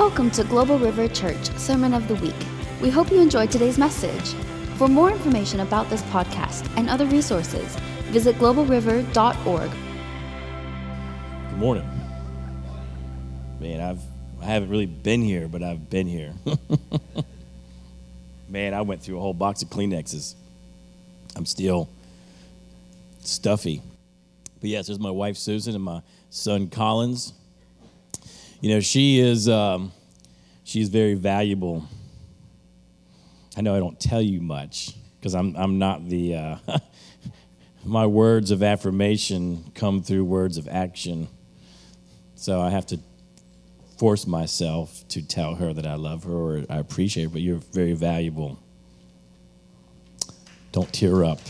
Welcome to Global River Church Sermon of the Week. We hope you enjoyed today's message. For more information about this podcast and other resources, visit globalriver.org. Good morning. Man, I've I haven't really been here, but I've been here. Man, I went through a whole box of Kleenexes. I'm still stuffy. But yes, there's my wife Susan and my son Collins. You know, she is um, she's very valuable. I know I don't tell you much because I'm I'm not the uh, my words of affirmation come through words of action. So I have to force myself to tell her that I love her or I appreciate her, but you're very valuable. Don't tear up.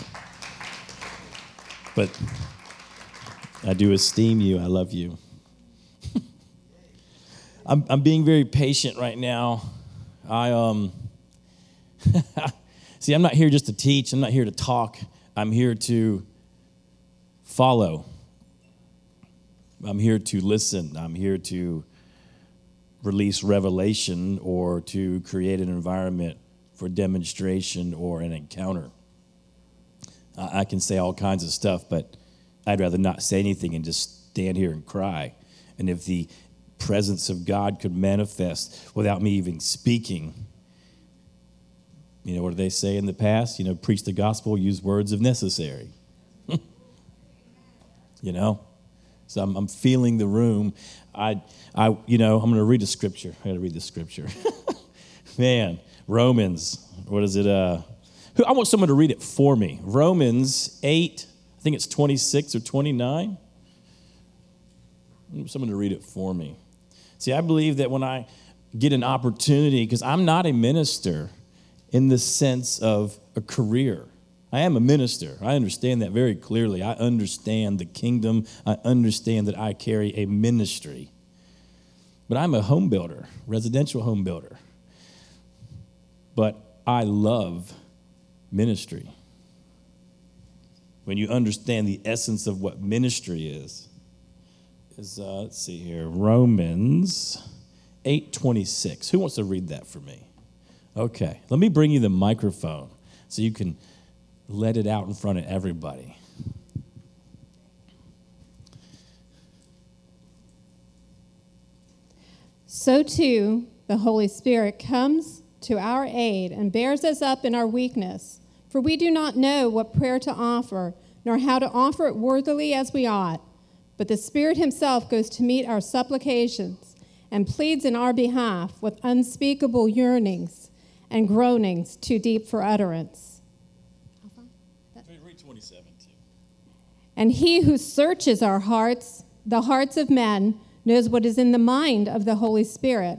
But I do esteem you. I love you. I'm, I'm being very patient right now. I um see I'm not here just to teach, I'm not here to talk. I'm here to follow. I'm here to listen. I'm here to release revelation or to create an environment for demonstration or an encounter. I can say all kinds of stuff, but I'd rather not say anything and just stand here and cry. And if the presence of God could manifest without me even speaking, you know what do they say in the past? You know, preach the gospel, use words if necessary. you know? So I'm, I'm, feeling the room. I, I, you know, I'm going to read the scripture. I got to read the scripture. Man, Romans, what is it? Uh, I want someone to read it for me. Romans 8, I think it's 26 or 29. Someone to read it for me. See, I believe that when I get an opportunity, because I'm not a minister in the sense of a career. I am a minister. I understand that very clearly. I understand the kingdom. I understand that I carry a ministry. But I'm a home builder, residential home builder. But I love ministry. When you understand the essence of what ministry is, is uh, let's see here, Romans 8:26. Who wants to read that for me? Okay, let me bring you the microphone so you can let it out in front of everybody. So too, the Holy Spirit comes to our aid and bears us up in our weakness. For we do not know what prayer to offer, nor how to offer it worthily as we ought. But the Spirit Himself goes to meet our supplications and pleads in our behalf with unspeakable yearnings and groanings too deep for utterance. Read 27 too. And He who searches our hearts, the hearts of men, knows what is in the mind of the Holy Spirit,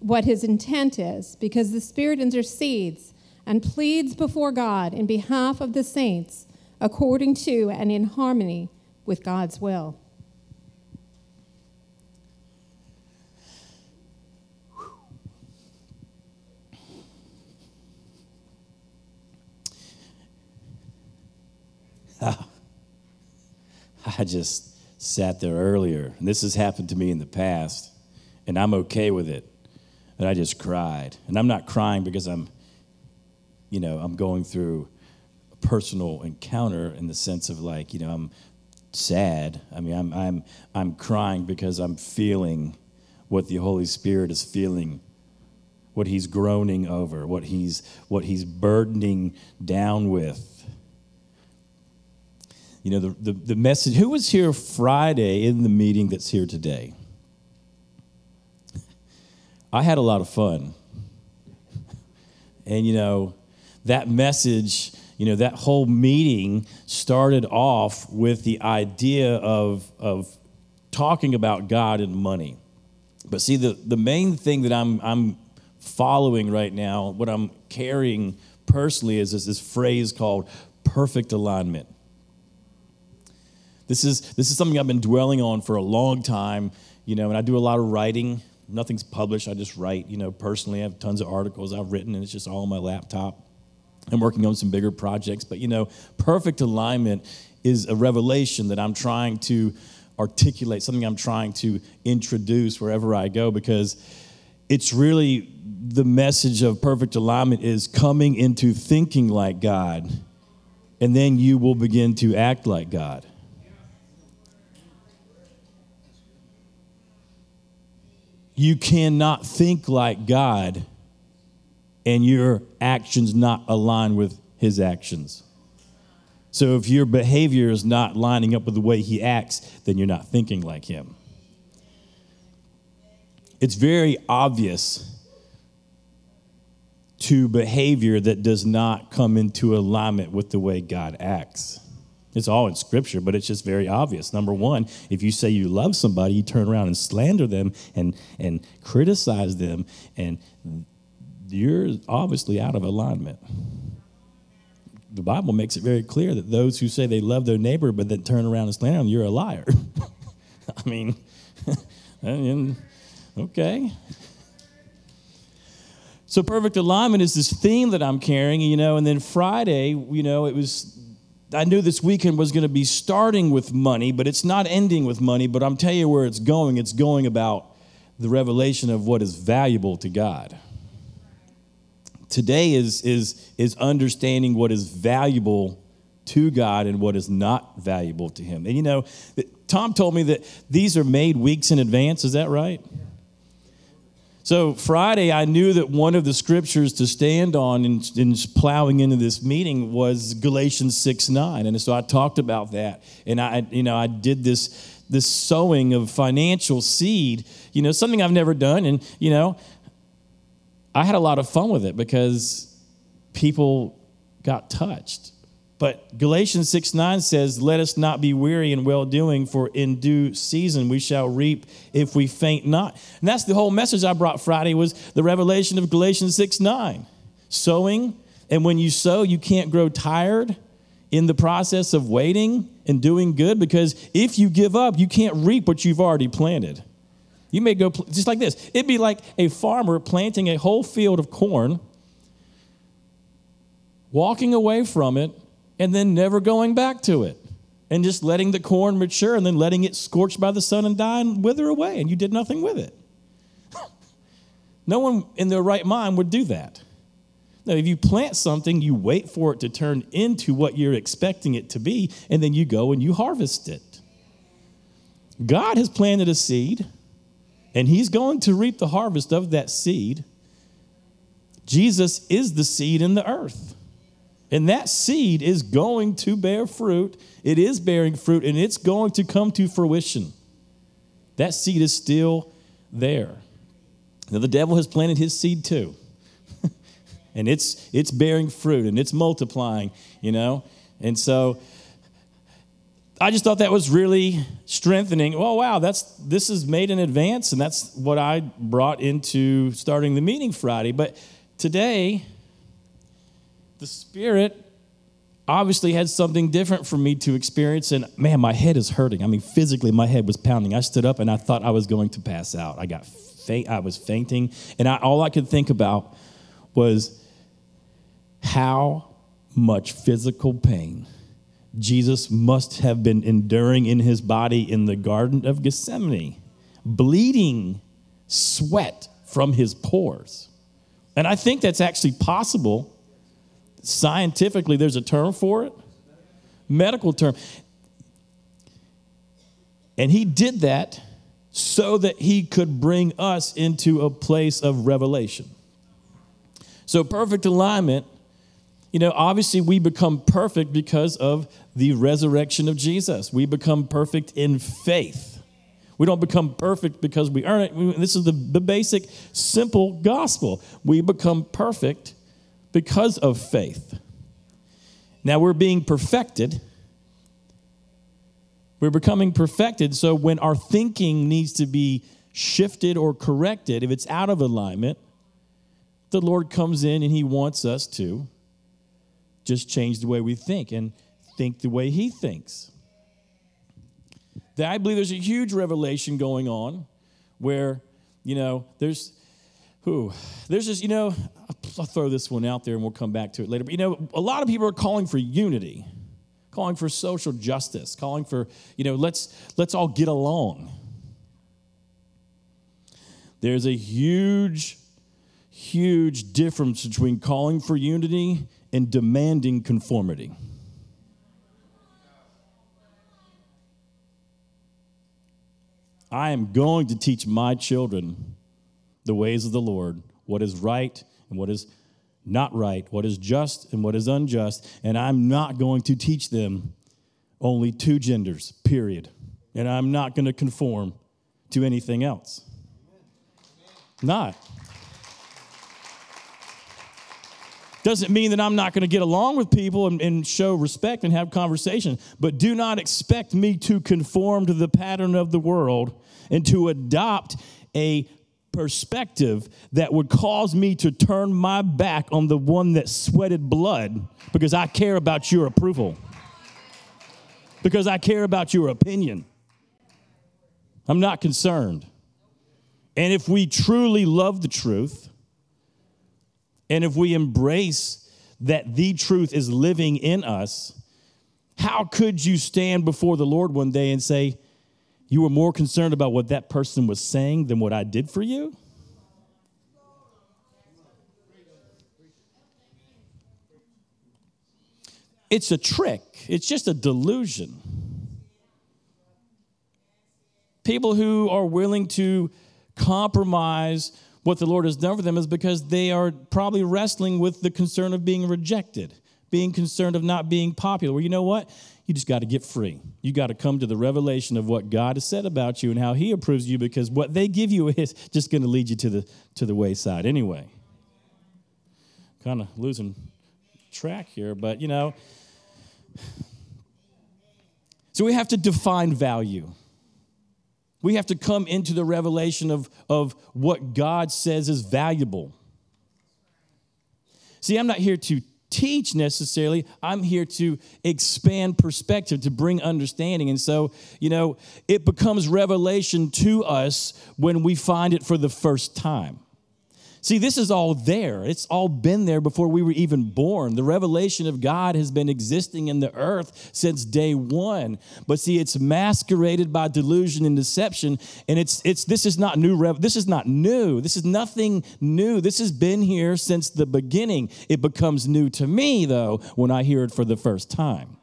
what His intent is, because the Spirit intercedes and pleads before God in behalf of the saints according to and in harmony with God's will. I just sat there earlier, and this has happened to me in the past, and I'm okay with it. And I just cried. And I'm not crying because I'm you know, I'm going through a personal encounter in the sense of like, you know, I'm sad. I mean, I'm, I'm, I'm crying because I'm feeling what the Holy Spirit is feeling, what He's groaning over, what He's, what he's burdening down with. You know, the, the, the message, who was here Friday in the meeting that's here today? I had a lot of fun. And, you know, that message, you know, that whole meeting started off with the idea of, of talking about God and money. But see, the, the main thing that I'm, I'm following right now, what I'm carrying personally, is, is this phrase called perfect alignment. This is, this is something I've been dwelling on for a long time, you know, and I do a lot of writing. Nothing's published, I just write, you know, personally. I have tons of articles I've written, and it's just all on my laptop. I'm working on some bigger projects, but you know, perfect alignment is a revelation that I'm trying to articulate, something I'm trying to introduce wherever I go because it's really the message of perfect alignment is coming into thinking like God, and then you will begin to act like God. You cannot think like God and your actions not align with his actions. So if your behavior is not lining up with the way he acts, then you're not thinking like him. It's very obvious to behavior that does not come into alignment with the way God acts. It's all in scripture, but it's just very obvious. Number one, if you say you love somebody, you turn around and slander them and, and criticize them, and you're obviously out of alignment. The Bible makes it very clear that those who say they love their neighbor but then turn around and slander them, you're a liar. I mean, okay. So perfect alignment is this theme that I'm carrying, you know, and then Friday, you know, it was I knew this weekend was going to be starting with money, but it's not ending with money. But I'm telling you where it's going. It's going about the revelation of what is valuable to God. Today is, is, is understanding what is valuable to God and what is not valuable to Him. And you know, Tom told me that these are made weeks in advance. Is that right? So Friday, I knew that one of the scriptures to stand on in, in, plowing into this meeting was Galatians 6 9. And so I talked about that. And I, you know, I did this, this sowing of financial seed, you know, something I've never done. And, you know, I had a lot of fun with it because people got touched. But Galatians 6 9 says, Let us not be weary in well doing, for in due season we shall reap if we faint not. And that's the whole message I brought Friday was the revelation of Galatians 6 9. Sowing, and when you sow, you can't grow tired in the process of waiting and doing good because if you give up, you can't reap what you've already planted. You may go just like this. It'd be like a farmer planting a whole field of corn, walking away from it, and then never going back to it and just letting the corn mature and then letting it scorch by the sun and die and wither away, and you did nothing with it. no one in their right mind would do that. Now, if you plant something, you wait for it to turn into what you're expecting it to be, and then you go and you harvest it. God has planted a seed, and He's going to reap the harvest of that seed. Jesus is the seed in the earth. And that seed is going to bear fruit. It is bearing fruit, and it's going to come to fruition. That seed is still there. Now, the devil has planted his seed too. and it's, it's bearing fruit and it's multiplying, you know? And so I just thought that was really strengthening. Oh, wow, that's, this is made in advance, and that's what I brought into starting the meeting Friday. But today, the Spirit obviously had something different for me to experience. And man, my head is hurting. I mean, physically, my head was pounding. I stood up and I thought I was going to pass out. I got faint. I was fainting. And I, all I could think about was how much physical pain Jesus must have been enduring in his body in the Garden of Gethsemane, bleeding sweat from his pores. And I think that's actually possible Scientifically, there's a term for it, medical term. And he did that so that he could bring us into a place of revelation. So, perfect alignment, you know, obviously we become perfect because of the resurrection of Jesus. We become perfect in faith. We don't become perfect because we earn it. This is the, the basic, simple gospel. We become perfect because of faith. Now we're being perfected. We're becoming perfected. So when our thinking needs to be shifted or corrected, if it's out of alignment, the Lord comes in and He wants us to just change the way we think and think the way He thinks. I believe there's a huge revelation going on where, you know, there's who there's just, you know, I'll throw this one out there and we'll come back to it later. But you know, a lot of people are calling for unity, calling for social justice, calling for, you know, let's let's all get along. There's a huge, huge difference between calling for unity and demanding conformity. I am going to teach my children the ways of the Lord, what is right and what is not right, what is just and what is unjust, and I'm not going to teach them only two genders, period. And I'm not going to conform to anything else. Not. Doesn't mean that I'm not going to get along with people and, and, show respect and have conversation, but do not expect me to conform to the pattern of the world and to adopt a perspective that would cause me to turn my back on the one that sweated blood because I care about your approval, because I care about your opinion. I'm not concerned. And if we truly love the truth, and if we embrace that the truth is living in us, how could you stand before the Lord one day and say, You were more concerned about what that person was saying than what I did for you? It's a trick, it's just a delusion. People who are willing to compromise what the Lord has done for them is because they are probably wrestling with the concern of being rejected, being concerned of not being popular. Well, you know what? You just got to get free. You got to come to the revelation of what God has said about you and how He approves you because what they give you is just going to lead you to the, to the wayside anyway. Kind of losing track here, but you know. So we have to define value. We have to come into the revelation of, of what God says is valuable. See, I'm not here to teach necessarily. I'm here to expand perspective, to bring understanding. And so, you know, it becomes revelation to us when we find it for the first time. See, this is all there. It's all been there before we were even born. The revelation of God has been existing in the earth since day one. But see, it's masqueraded by delusion and deception. And it's it's this is not new. This is not new. This is nothing new. This has been here since the beginning. It becomes new to me though when I hear it for the first time.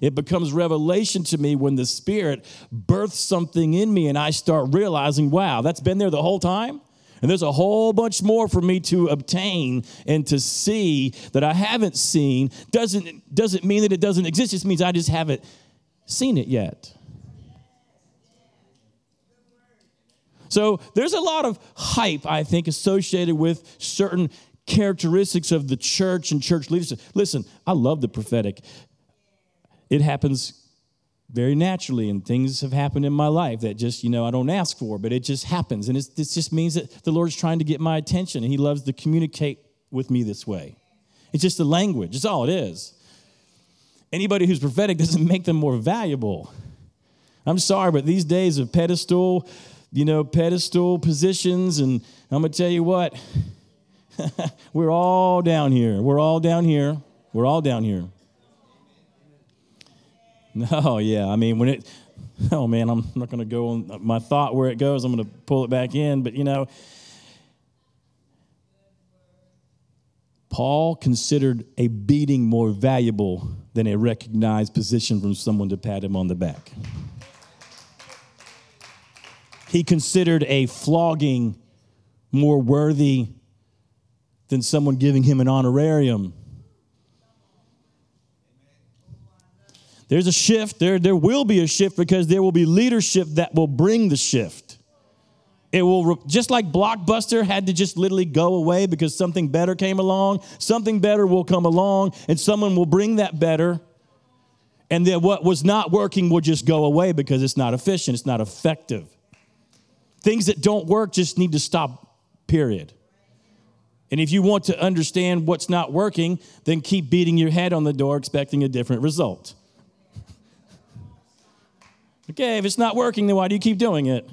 It becomes revelation to me when the Spirit births something in me and I start realizing, wow, that's been there the whole time. And there's a whole bunch more for me to obtain and to see that I haven't seen. Doesn't, doesn't mean that it doesn't exist, it just means I just haven't seen it yet. So there's a lot of hype, I think, associated with certain characteristics of the church and church leadership. Listen, I love the prophetic. It happens very naturally and things have happened in my life that just you know i don't ask for but it just happens. And it just means that the lord's trying to get my attention and he loves to communicate with me this way. It's just a language. It's all it is. Anybody who's prophetic doesn't make them more valuable. I'm sorry but these days of pedestal you know pedestal positions and i'm going to tell you what we're all down here. We're all down here. We're all down here no, oh, yeah. I mean, when it, oh man, I'm not going to go on my thought where it goes. I'm going to pull it back in. But, you know, Paul considered a beating more valuable than a recognized position from someone to pat him on the back. He considered a flogging more worthy than someone giving him an honorarium. There's a shift. There, there will be a shift because there will be leadership that will bring the shift. It will, just like Blockbuster had to just literally go away because something better came along, something better will come along and someone will bring that better. And then what was not working will just go away because it's not efficient, it's not effective. Things that don't work just need to stop, period. And if you want to understand what's not working, then keep beating your head on the door expecting a different result. Okay, if it's not working, then why do you keep doing it?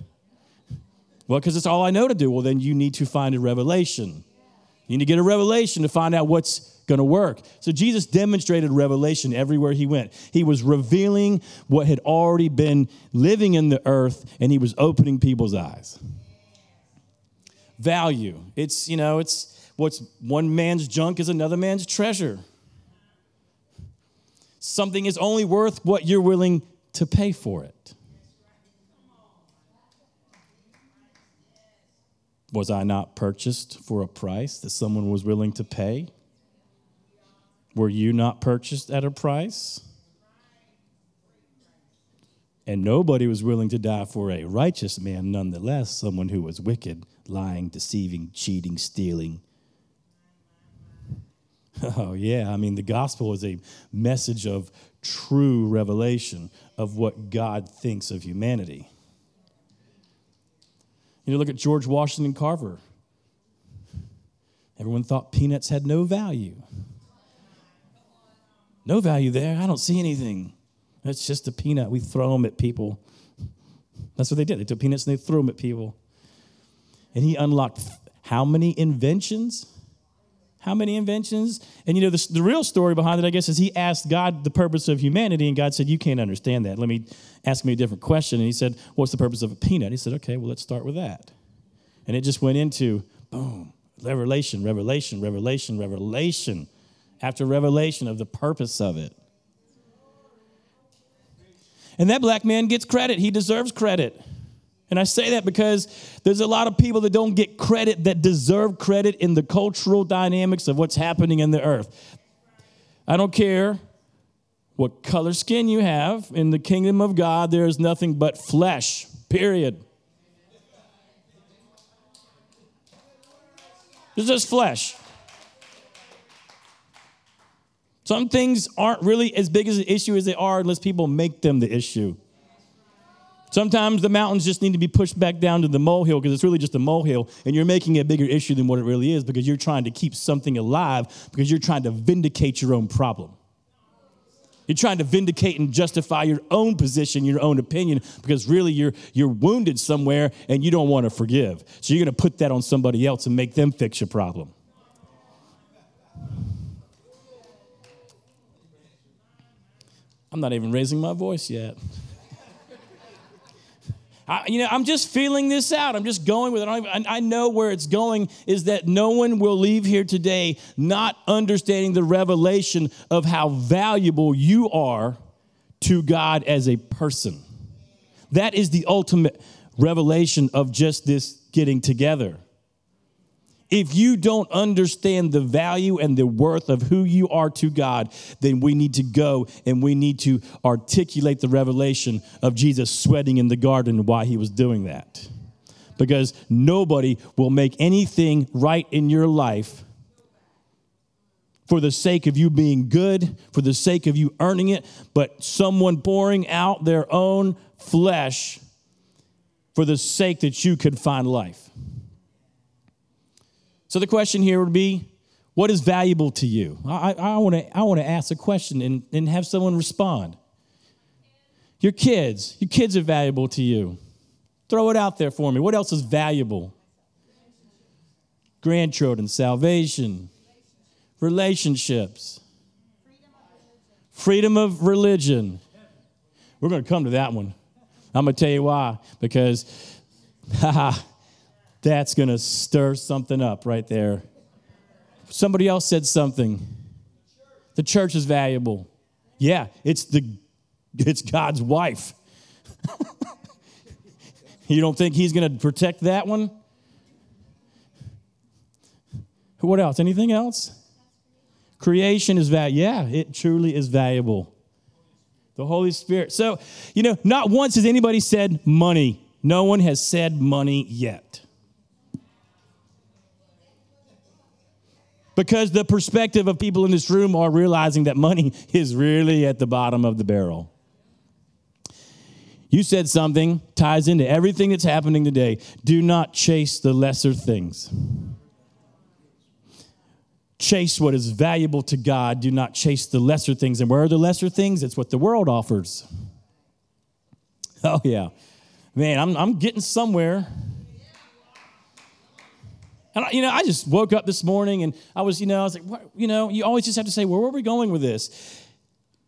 Well, because it's all I know to do. Well, then you need to find a revelation. You need to get a revelation to find out what's going to work. So Jesus demonstrated revelation everywhere he went. He was revealing what had already been living in the earth, and he was opening people's eyes. value. It's, you know, it's what's one man's junk is another man's treasure. Something is only worth what you're willing to pay for it. Was I not purchased for a price that someone was willing to pay? Were you not purchased at a price? And nobody was willing to die for a righteous man, nonetheless, someone who was wicked, lying, deceiving, cheating, stealing. Oh, yeah. I mean, the gospel is a message of true revelation of what God thinks of humanity. You know, look at George Washington Carver. Everyone thought peanuts had no value. No value there. I don't see anything. It's just a peanut. We throw them at people. That's what they did. They took peanuts and they threw them at people. And he unlocked how many inventions? How many inventions? And you know, the, the real story behind it, I guess, is he asked God the purpose of humanity, and God said, You can't understand that. Let me ask me a different question. And he said, What's the purpose of a peanut? He said, Okay, well, let's start with that. And it just went into boom, revelation, revelation, revelation, revelation after revelation of the purpose of it. And that black man gets credit. He deserves credit. And I say that because there's a lot of people that don't get credit that deserve credit in the cultural dynamics of what's happening in the earth. I don't care what color skin you have. In the kingdom of God, there is nothing but flesh, period. It's just flesh. Some things aren't really as big as an issue as they are unless people make them the issue. Sometimes the mountains just need to be pushed back down to the molehill because it's really just a molehill, and you're making a bigger issue than what it really is because you're trying to keep something alive because you're trying to vindicate your own problem. You're trying to vindicate and justify your own position, your own opinion, because really you're, you're wounded somewhere and you don't want to forgive. So you're going to put that on somebody else and make them fix your problem. I'm not even raising my voice yet. I, you know, I'm just feeling this out. I'm just going with it. I, I know where it's going is that no one will leave here today not understanding the revelation of how valuable you are to God as a person. That is the ultimate revelation of just this getting together. If you don't understand the value and the worth of who you are to God, then we need to go and we need to articulate the revelation of Jesus sweating in the garden why he was doing that. Because nobody will make anything right in your life for the sake of you being good, for the sake of you earning it, but someone pouring out their own flesh for the sake that you could find life. So the question here would be what is valuable to you? I, I, want to I want to ask a question and, and have someone respond. Your kids, your kids are valuable to you. Throw it out there for me. What else is valuable? Grandchildren, salvation, relationships, freedom of religion. We're going to come to that one. I'm going to tell you why. Because, haha, that's going to stir something up right there. Somebody else said something. The church is valuable. Yeah, it's the it's God's wife. you don't think he's going to protect that one? What else? Anything else? Creation is valuable. Yeah, it truly is valuable. The Holy Spirit. So, you know, not once has anybody said money. No one has said money yet. Because the perspective of people in this room are realizing that money is really at the bottom of the barrel. You said something ties into everything that's happening today. Do not chase the lesser things. Chase what is valuable to God. Do not chase the lesser things. And where are the lesser things? It's what the world offers. Oh, yeah. Man, I'm, I'm getting somewhere. And you know, I just woke up this morning and I was, you know, I was like, what, you know, you always just have to say, where are we going with this?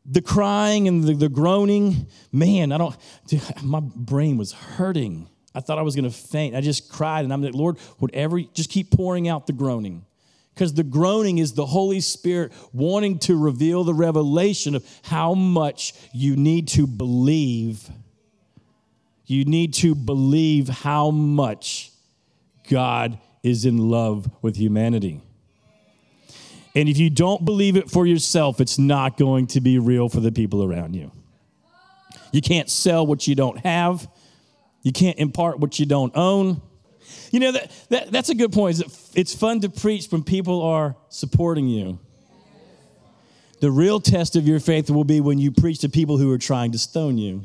The crying and the, the groaning, man, I don't, dude, my brain was hurting. I, I thought I was going to faint. I just cried, and I'm like, Lord, whatever, just keep pouring out the groaning. Because the groaning is the Holy Spirit wanting to reveal the revelation of how much you need to believe. You need to believe how much God is in love with humanity. And if you don't believe it for yourself, it's not going to be real for the people around you. You can't sell what you don't have. You can't impart what you don't own. You know, that, that, that's a good point. It's fun to preach when people are supporting you. The real test of your faith will be when you preach to people who are trying to stone you.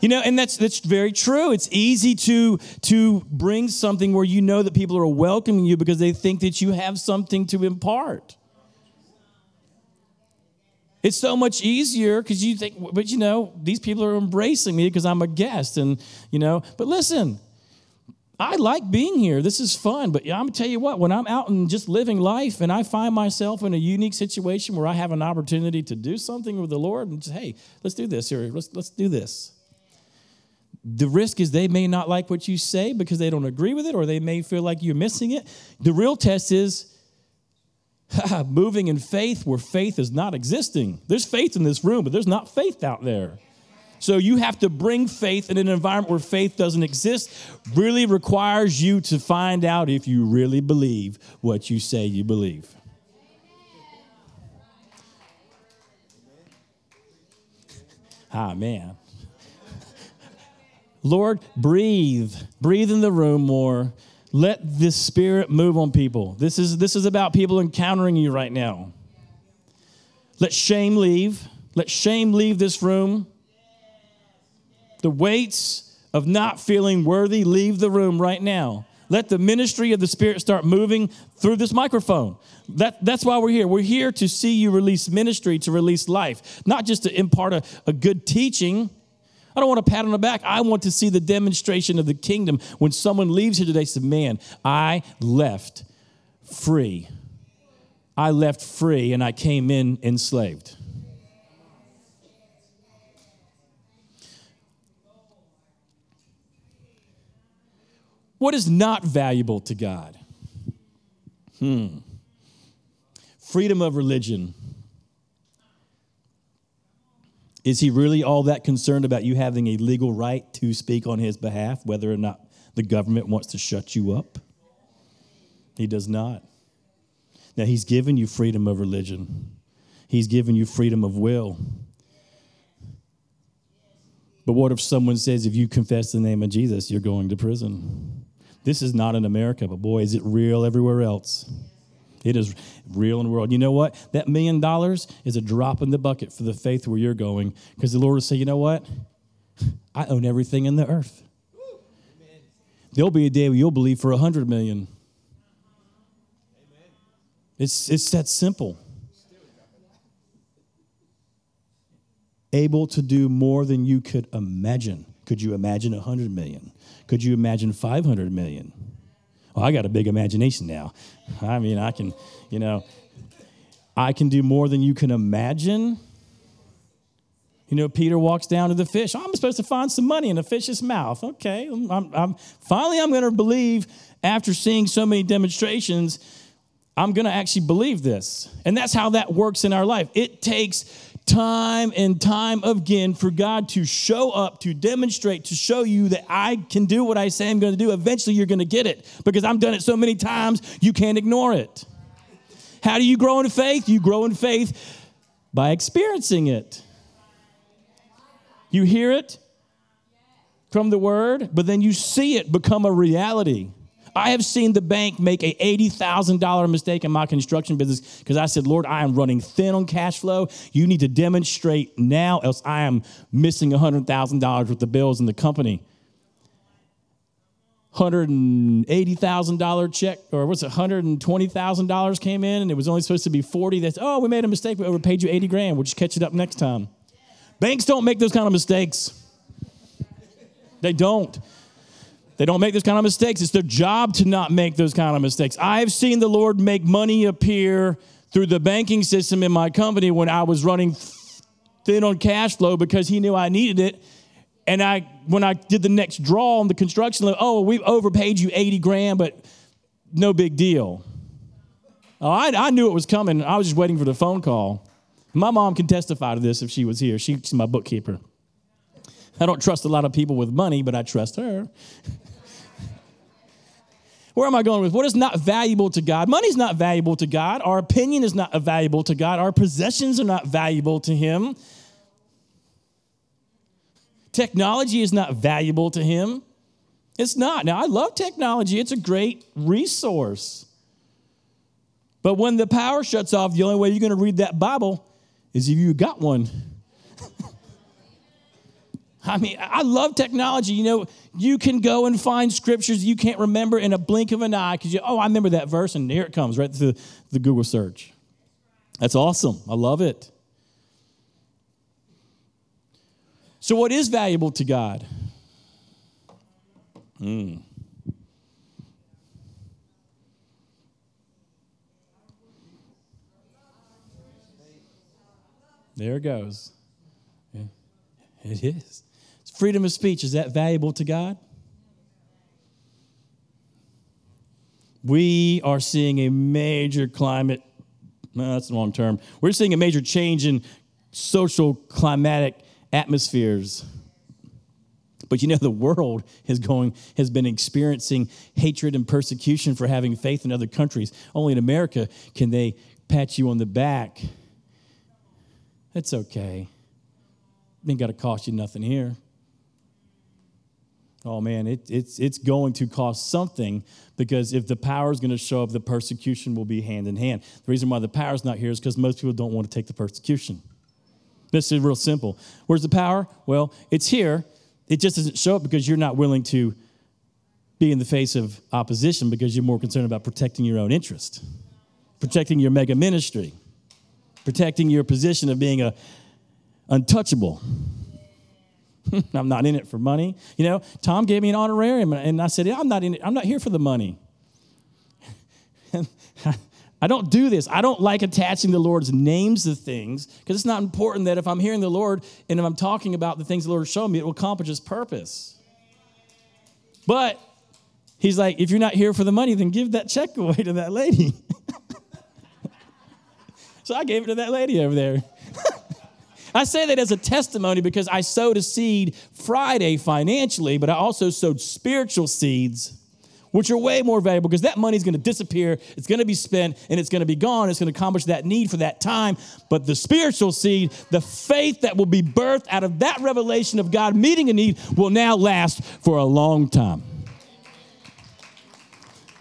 You know, and that's that's very true. It's easy to to bring something where you know that people are welcoming you because they think that you have something to impart. It's so much easier because you think, but you know, these people are embracing me because I'm a guest, and you know. But listen, I like being here. This is fun. But I'm gonna tell you what, when I'm out and just living life, and I find myself in a unique situation where I have an opportunity to do something with the Lord, and just hey, let's do this here. Let's let's do this. The risk is they may not like what you say because they don't agree with it, or they may feel like you're missing it. The real test is moving in faith where faith is not existing. There's faith in this room, but there's not faith out there. So you have to bring faith in an environment where faith doesn't exist, really requires you to find out if you really believe what you say you believe. Ah, man. Lord, breathe. Breathe in the room more. Let this Spirit move on people. This is, this is about people encountering you right now. Let shame leave. Let shame leave this room. The weights of not feeling worthy leave the room right now. Let the ministry of the Spirit start moving through this microphone. That, that's why we're here. We're here to see you release ministry, to release life, not just to impart a, a good teaching I don't want a pat on the back. I want to see the demonstration of the kingdom when someone leaves here today says, Man, I left free. I left free and I came in enslaved. What is not valuable to God? Hmm. Freedom of religion is he really all that concerned about you having a legal right to speak on his behalf, whether or not the government wants to shut you up? He does not. Now, he's given you freedom of religion, he's given you freedom of will. But what if someone says, if you confess the name of Jesus, you're going to prison? This is not in America, but boy, is it real everywhere else. It is real in the world. You know what? That million dollars is a drop in the bucket for the faith where you're going because the Lord will say, you know what? I own everything in the earth. There'll be a day where you'll believe for a hundred million. It's, it's that simple. Able to do more than you could imagine. Could you imagine a hundred million? Could you imagine 500 million? Well, I got a big imagination now. I mean, I can, you know, I can do more than you can imagine. You know, Peter walks down to the fish. I'm supposed to find some money in the fish's mouth. Okay, I'm, I'm finally I'm going to believe after seeing so many demonstrations. I'm going to actually believe this, and that's how that works in our life. It takes time and time again for God to show up, to demonstrate, to show you that I can do what I say I'm going to do. Eventually, you're going to get it because I've done it so many times, you can't ignore it. How do you grow in faith? You grow in faith by experiencing it. You hear it from the word, but then you see it become a reality. I have seen the bank make a $80,000 mistake in my construction business because I said, Lord, I am running thin on cash flow. You need to demonstrate now, else I am missing $100,000 with the bills in the company. $180,000 check, or what's it, $120,000 came in and it was only supposed to be 40. That's, oh, we made a mistake. We overpaid you 80 grand. We'll just catch it up next time. Banks don't make those kind of mistakes. They don't. They don't make those kind of mistakes. It's their job to not make those kind of mistakes. I've seen the Lord make money appear through the banking system in my company when I was running thin on cash flow because He knew I needed it. And I, when I did the next draw on the construction loan, oh, we overpaid you 80 grand, but no big deal. Oh, I, I knew it was coming. I was just waiting for the phone call. My mom can testify to this if she was here. She's my bookkeeper. I don't trust a lot of people with money, but I trust her. Where am I going with? What is not valuable to God? Money's not valuable to God. Our opinion is not valuable to God. Our possessions are not valuable to Him. Technology is not valuable to Him. It's not. Now, I love technology, it's a great resource. But when the power shuts off, the only way you're going to read that Bible is if you got one. I mean, I love technology. You know, you can go and find scriptures you can't remember in a blink of an eye because you, oh, I remember that verse, and here it comes right through the Google search. That's awesome. I love it. So, what is valuable to God? Hmm. There it goes. It is. Freedom of speech, is that valuable to God? We are seeing a major climate, no, that's the wrong term. We're seeing a major change in social climatic atmospheres. But you know, the world is going, has been experiencing hatred and persecution for having faith in other countries. Only in America can they pat you on the back. It's okay. Ain't got to cost you nothing here oh man, it, it's, it's going to cost something because if the power is going to show up, the persecution will be hand in hand. The reason why the power is not here is because most people don't want to take the persecution. This is real simple. Where's the power? Well, it's here. It just doesn't show up because you're not willing to be in the face of opposition because you're more concerned about protecting your own interest, protecting your mega ministry, protecting your position of being a untouchable. I'm not in it for money. You know, Tom gave me an honorarium, and I said, yeah, I'm not in it. I'm not here for the money. I don't do this. I don't like attaching the Lord's names to things because it's not important that if I'm hearing the Lord and if I'm talking about the things the Lord has shown me, it will accomplish His purpose. But He's like, if you're not here for the money, then give that check away to that lady. so I gave it to that lady over there. I say that as a testimony because I sowed a seed Friday financially, but I also sowed spiritual seeds, which are way more valuable because that money is going to disappear, it's going to be spent, and it's going to be gone. It's going to accomplish that need for that time. But the spiritual seed, the faith that will be birthed out of that revelation of God meeting a need, will now last for a long time.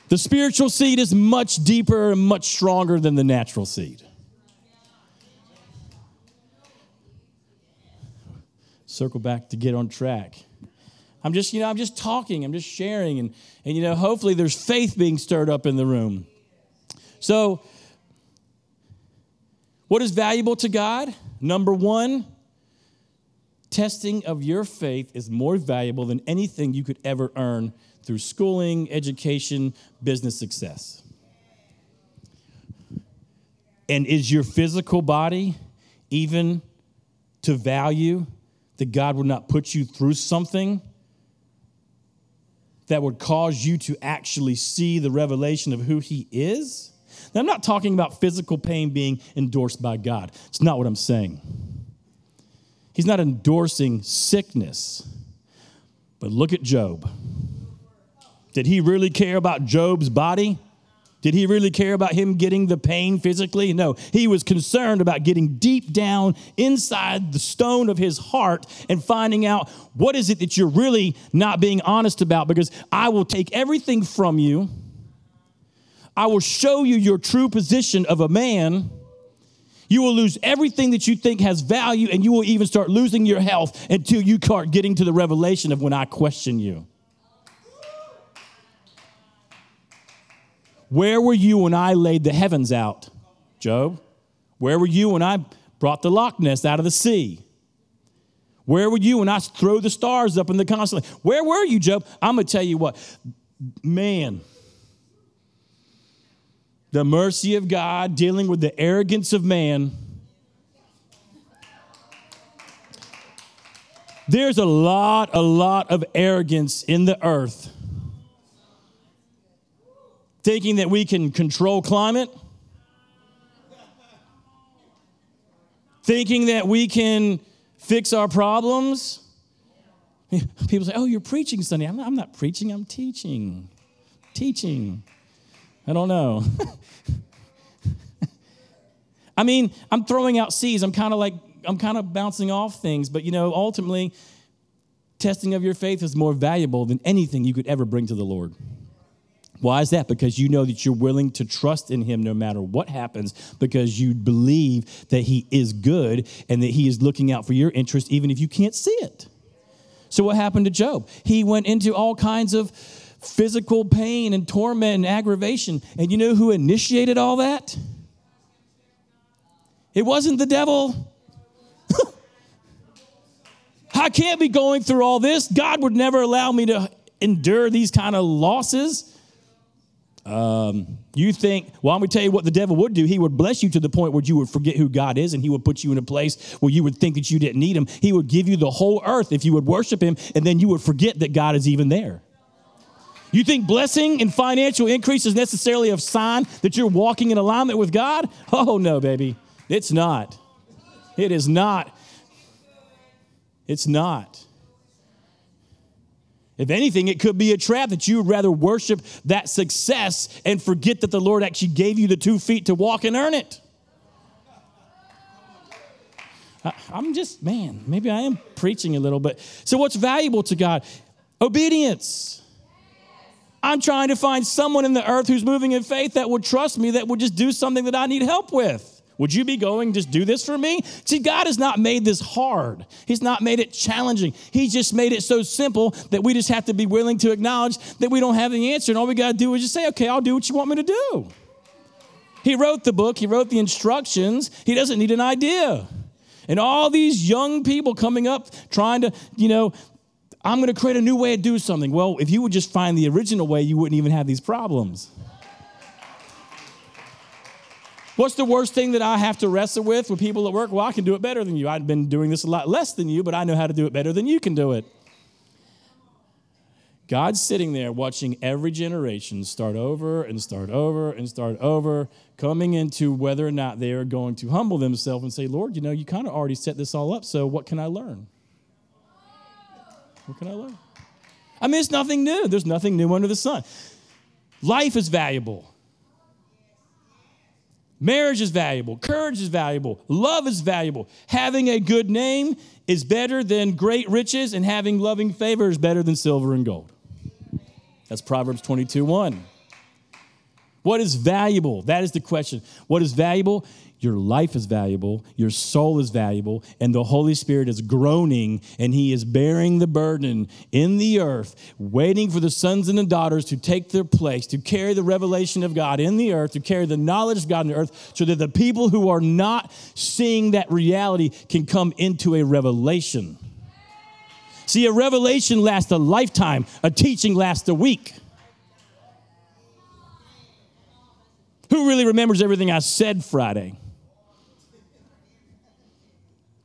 The spiritual seed is much deeper and much stronger than the natural seed. Circle back to get on track. I'm just, you know, I'm just talking, I'm just sharing, and, and you know, hopefully there's faith being stirred up in the room. So, what is valuable to God? Number one, testing of your faith is more valuable than anything you could ever earn through schooling, education, business success. And is your physical body even to value that God would not put you through something that would cause you to actually see the revelation of who He is? Now, I'm not talking about physical pain being endorsed by God. It's not what I'm saying. He's not endorsing sickness. But look at Job. Did he really care about Job's body? Did he really care about him getting the pain physically? No. He was concerned about getting deep down inside the stone of his heart and finding out what is it that you're really not being honest about because I will take everything from you. I will show you your true position of a man. You will lose everything that you think has value, and you will even start losing your health until you start getting to the revelation of when I question you. Where were you when I laid the heavens out, Job? Where were you when I brought the Loch Ness out of the sea? Where were you when I threw the stars up in the constellation? Where were you, Job? I'm going to tell you what, man, the mercy of God dealing with the arrogance of man. There's a lot, a lot of arrogance in the earth. Thinking that we can control climate, thinking that we can fix our problems. People say, Oh, you're preaching Sunday. I'm not, I'm not preaching, I'm teaching. Teaching. I don't know. I mean, I'm throwing out seeds. I'm kind of like, I'm kind of bouncing off things, but you know, ultimately, testing of your faith is more valuable than anything you could ever bring to the Lord. Why is that? Because you know that you're willing to trust in Him no matter what happens, because you believe that He is good and that He is looking out for your interest, even if you can't see it. So, what happened to Job? He went into all kinds of physical pain and torment and aggravation. And you know who initiated all that? It wasn't the devil. I can't be going through all this. God would never allow me to endure these kind of losses. Um, you think, well, going to tell you what the devil would do. He would bless you to the point where you would forget who God is and he would put you in a place where you would think that you didn't need him. He would give you the whole earth if you would worship him, and then you would forget that God is even there. You think blessing and financial increase is necessarily a sign that you're walking in alignment with God? Oh, no, baby. It's not. It is not. It's not. If anything, it could be a trap that you would rather worship that success and forget that the Lord actually gave you the two feet to walk and earn it. I'm just, man, maybe I am preaching a little bit. So, what's valuable to God? Obedience. I'm trying to find someone in the earth who's moving in faith that would trust me, that would just do something that I need help with. Would you be going, just do this for me? See, God has not made this hard. He's not made it challenging. He's just made it so simple that we just have to be willing to acknowledge that we don't have the answer. And all we got to do is just say, okay, I'll do what you want me to do. He wrote the book, he wrote the instructions. He doesn't need an idea. And all these young people coming up trying to, you know, I'm going to create a new way to do something. Well, if you would just find the original way, you wouldn't even have these problems. What's the worst thing that I have to wrestle with with people at work? Well, I can do it better than you. I've been doing this a lot less than you, but I know how to do it better than you can do it. God's sitting there watching every generation start over and start over and start over, coming into whether or not they are going to humble themselves and say, Lord, you know, you kind of already set this all up, so what can I learn? What can I learn? I mean, it's nothing new. There's nothing new under the sun. Life is valuable. Marriage is valuable. Courage is valuable. Love is valuable. Having a good name is better than great riches, and having loving favor is better than silver and gold. That's Proverbs 22 1. What is valuable? That is the question. What is valuable? Your life is valuable, your soul is valuable, and the Holy Spirit is groaning and He is bearing the burden in the earth, waiting for the sons and the daughters to take their place, to carry the revelation of God in the earth, to carry the knowledge of God in the earth, so that the people who are not seeing that reality can come into a revelation. See, a revelation lasts a lifetime, a teaching lasts a week. Who really remembers everything I said Friday?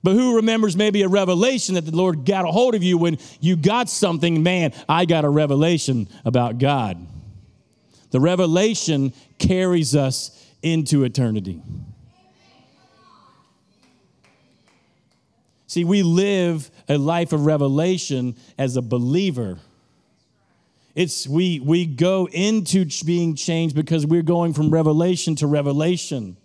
But who remembers maybe a revelation that the Lord got a hold of you when you got something? Man, I got a revelation about God. The revelation carries us into eternity. See, we live a life of revelation as a believer. It's we we go into being changed because we're going from revelation to revelation.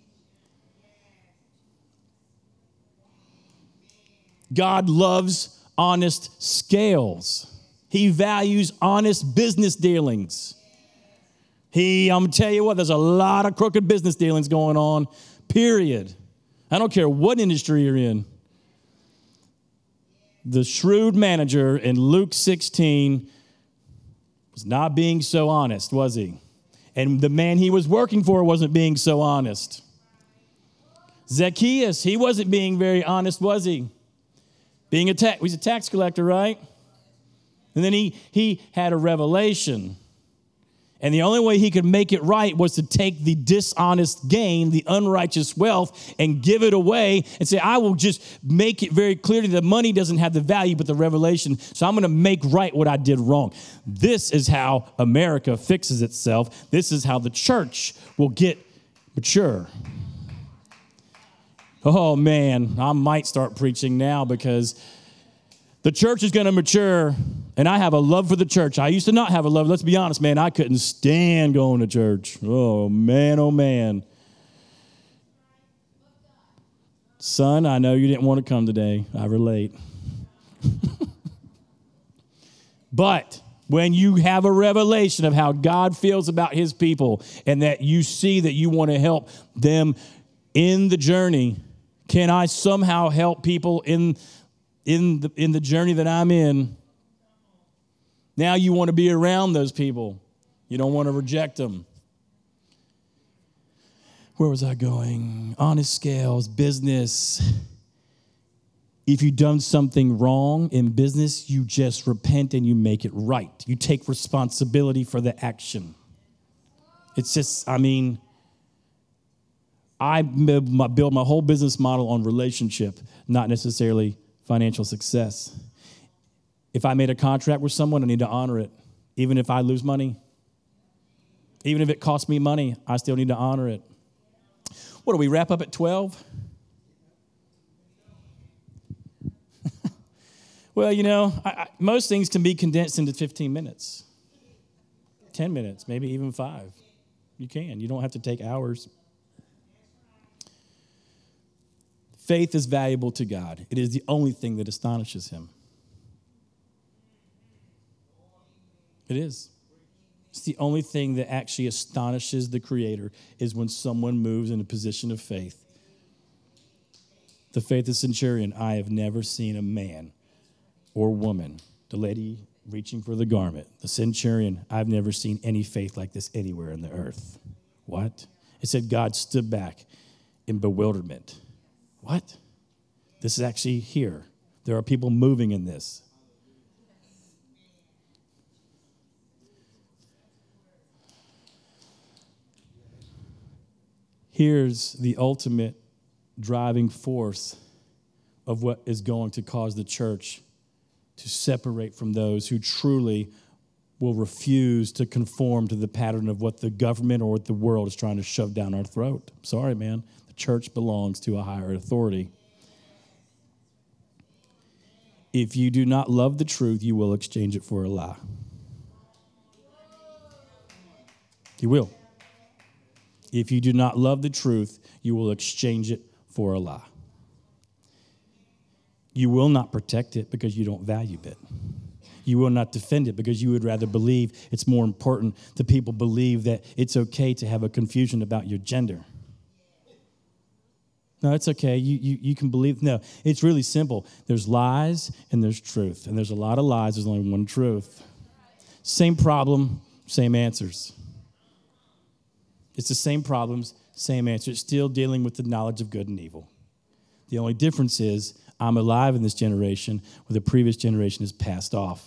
God loves honest scales. He values honest business dealings. He, I'm gonna tell you what, there's a lot of crooked business dealings going on, period. I don't care what industry you're in. The shrewd manager in Luke 16 was not being so honest, was he? And the man he was working for wasn't being so honest. Zacchaeus, he wasn't being very honest, was he? Being a tax, he's a tax collector, right? And then he, he had a revelation. And the only way he could make it right was to take the dishonest gain, the unrighteous wealth, and give it away and say, I will just make it very clear that the money doesn't have the value, but the revelation. So I'm going to make right what I did wrong. This is how America fixes itself. This is how the church will get mature. Oh man, I might start preaching now because the church is going to mature, and I have a love for the church. I used to not have a love. Let's be honest, man. I couldn't stand going to church. Oh, man, oh, man. Son, I know you didn't want to come today. I relate. but when you have a revelation of how God feels about his people and that you see that you want to help them in the journey, can I somehow help people in in the, in the journey that I'm in, now you want to be around those people. You don't want to reject them. Where was I going? Honest scales, business. If you've done something wrong in business, you just repent and you make it right. You take responsibility for the action. It's just, I mean, I build my whole business model on relationship, not necessarily financial success. If I made a contract with someone, I need to honor it. Even if I lose money, even if it costs me money, I still need to honor it. What do we wrap up at 12? well, you know, I, I, most things can be condensed into 15 minutes, 10 minutes, maybe even five. You can. You don't have to take hours. Faith is valuable to God, it is the only thing that astonishes Him. It is. It's the only thing that actually astonishes the Creator is when someone moves in a position of faith. The faith of centurion, I have never seen a man or woman, the lady reaching for the garment, the centurion, I've never seen any faith like this anywhere in the earth. What? It said God stood back in bewilderment. What? This is actually here. There are people moving in this. Here's the ultimate driving force of what is going to cause the church to separate from those who truly will refuse to conform to the pattern of what the government or what the world is trying to shove down our throat. Sorry, man church belongs to a higher authority. If you do not love the truth, you will exchange it for a lie. You will. If you do not love the truth, you will exchange it for a lie. You will not protect it because you don't value it. You will not defend it because you would rather believe it's more important to people believe that it's okay to have a confusion about your gender. No, it's okay. You, you, you can believe. No, it's really simple. There's lies and there's truth. And there's a lot of lies, there's only one truth. Same problem, same answers. It's the same problems, same answers, still dealing with the knowledge of good and evil. The only difference is I'm alive in this generation where the previous generation has passed off.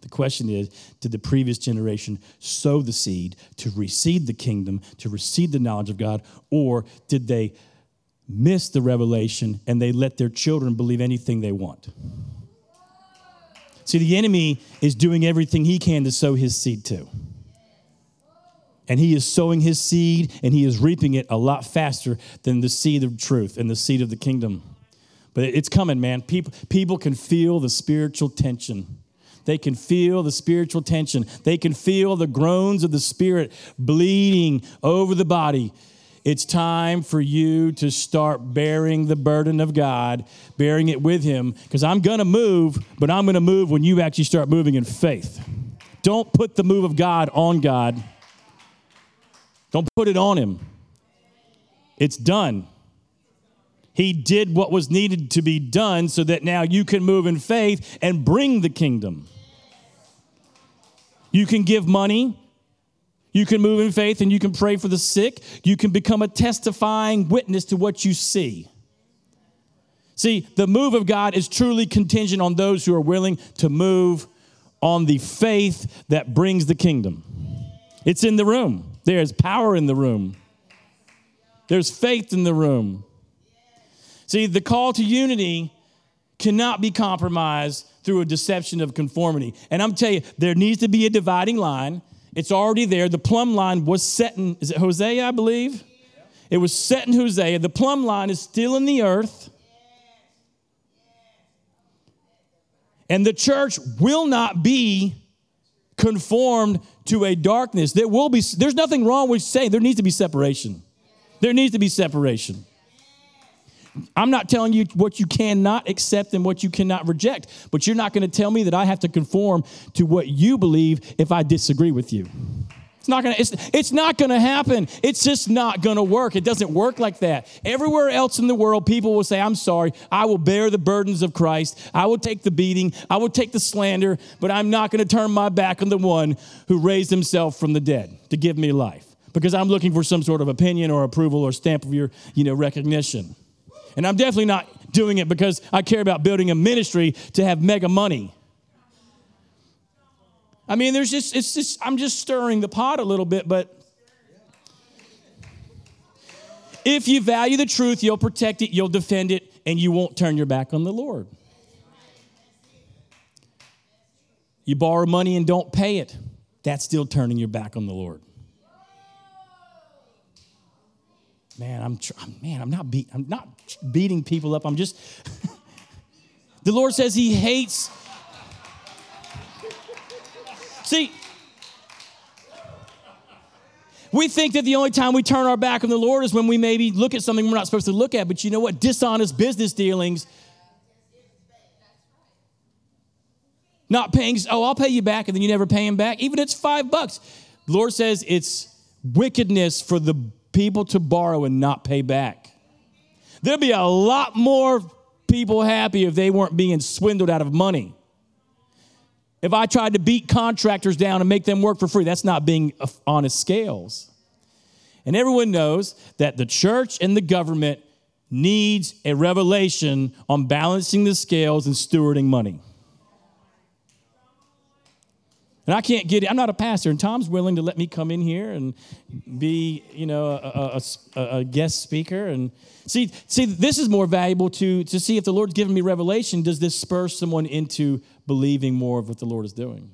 The question is Did the previous generation sow the seed to receive the kingdom, to receive the knowledge of God, or did they miss the revelation and they let their children believe anything they want. See, the enemy is doing everything he can to sow his seed too. And he is sowing his seed and he is reaping it a lot faster than the seed of truth and the seed of the kingdom. But it's coming, man. People, people can feel the spiritual tension. They can feel the spiritual tension. They can feel the groans of the spirit bleeding over the body. It's time for you to start bearing the burden of God, bearing it with Him, because I'm going to move, but I'm going to move when you actually start moving in faith. Don't put the move of God on God, don't put it on Him. It's done. He did what was needed to be done so that now you can move in faith and bring the kingdom. You can give money, you can move in faith and you can pray for the sick. You can become a testifying witness to what you see. See, the move of God is truly contingent on those who are willing to move on the faith that brings the kingdom. It's in the room. There's power in the room. There's faith in the room. See, the call to unity cannot be compromised through a deception of conformity. And I'm telling you, there needs to be a dividing line. It's already there. The plumb line was set in, is it Hosea, I believe? It was set in Hosea. The plumb line is still in the earth. And the church will not be conformed to a darkness. There will be, there's nothing wrong with saying there needs to be separation. There needs to be separation. I'm not telling you what you cannot accept and what you cannot reject, but you're not going to tell me that I have to conform to what you believe if I disagree with you. It's not gonna, it's, it's not gonna happen. It's just not gonna work. It doesn't work like that. Everywhere else in the world, people will say, I'm sorry, I will bear the burdens of Christ. I will take the beating, I will take the slander, but I'm not gonna turn my back on the one who raised himself from the dead to give me life. Because I'm looking for some sort of opinion or approval or stamp of your, you know, recognition. And I'm definitely not doing it because I care about building a ministry to have mega money. I mean, there's just, it's just, I'm just stirring the pot a little bit, but if you value the truth, you'll protect it, you'll defend it, and you won't turn your back on the Lord. You borrow money and don't pay it, that's still turning your back on the Lord. Man, I'm, man, I'm not beat, I'm not beating people up. I'm just the Lord says he hates See, we think that the only time we turn our back on the Lord is when we maybe look at something we're not supposed to look at. But you know what? Dishonest business dealings, not paying, oh, I'll pay you back, and then you never pay him back. Even it's five bucks. The Lord says it's wickedness for the people to borrow and not pay back. There'd be a lot more people happy if they weren't being swindled out of money. If I tried to beat contractors down and make them work for free, that's not being honest scales. And everyone knows that the church and the government needs a revelation on balancing the scales and stewarding money. And I can't get it. I'm not a pastor, and Tom's willing to let me come in here and be, you know, a, a, a, guest speaker. And see, see, this is more valuable to to see if the Lord's given me revelation. Does this spur someone into believing more of what the Lord is doing?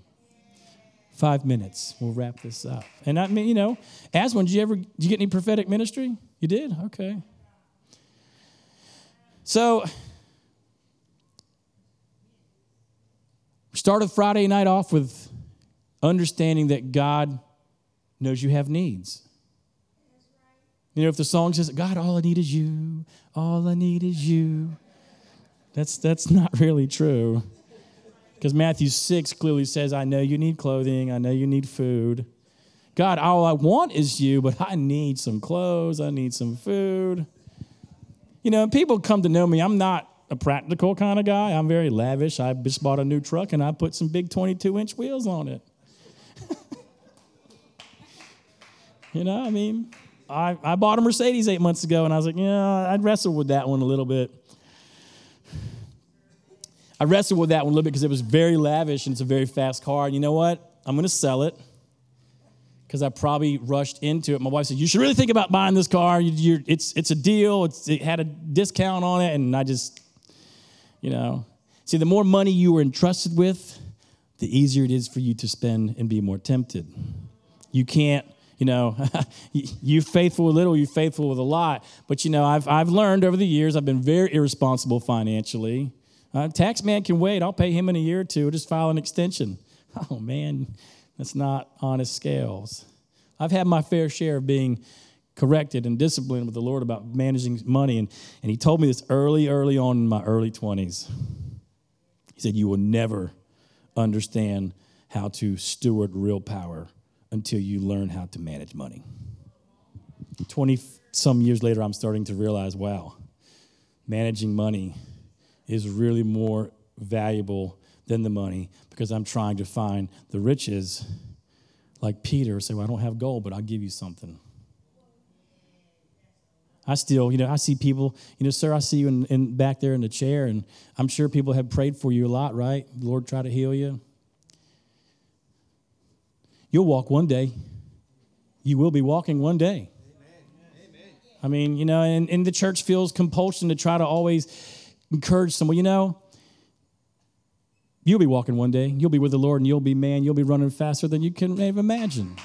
Five minutes. We'll wrap this up. And I mean, you know, Aswan, did you ever did you get any prophetic ministry? You did. Okay. So. Started Friday night off with understanding that God knows you have needs. You know, if the song says, God, all I need is you, all I need is you, that's, that's not really true. Because Matthew 6 clearly says, I know you need clothing, I know you need food. God, all I want is you, but I need some clothes, I need some food. You know, people come to know me, I'm not a practical kind of guy. I'm very lavish. I just bought a new truck and I put some big 22 inch wheels on it. You know, I mean, I, I bought a Mercedes eight months ago and I was like, yeah, I'd wrestle with that one a little bit. I wrestled with that one a little bit because it was very lavish and it's a very fast car. And you know what? I'm going to sell it because I probably rushed into it. My wife said, You should really think about buying this car. You, it's, it's a deal, it's, it had a discount on it. And I just, you know, see, the more money you are entrusted with, the easier it is for you to spend and be more tempted. You can't you know, you faithful with little, you faithful with a lot. But you know, I've, I've learned over the years, I've been very irresponsible financially. Uh, tax man can wait. I'll pay him in a year or two. Just file an extension. Oh man, that's not honest scales. I've had my fair share of being corrected and disciplined with the Lord about managing money. And, and he told me this early, early on in my early 20s. He said, You will never understand how to steward real power until you learn how to manage money. 20 some years later, I'm starting to realize wow, managing money is really more valuable than the money because I'm trying to find the riches like Peter say, Well, I don't have gold, but I'll give you something. I still, you know, I see people, you know, sir, I see you in, in back there in the chair, and I'm sure people have prayed for you a lot, right? Lord try to heal you. You'll walk one day you will be walking one day. I mean, you know, and, and the church feels compulsion to try to always encourage someone, you know, you'll be walking one day. You'll be with the Lord and you'll be, man, you'll be running faster than you can even imagine.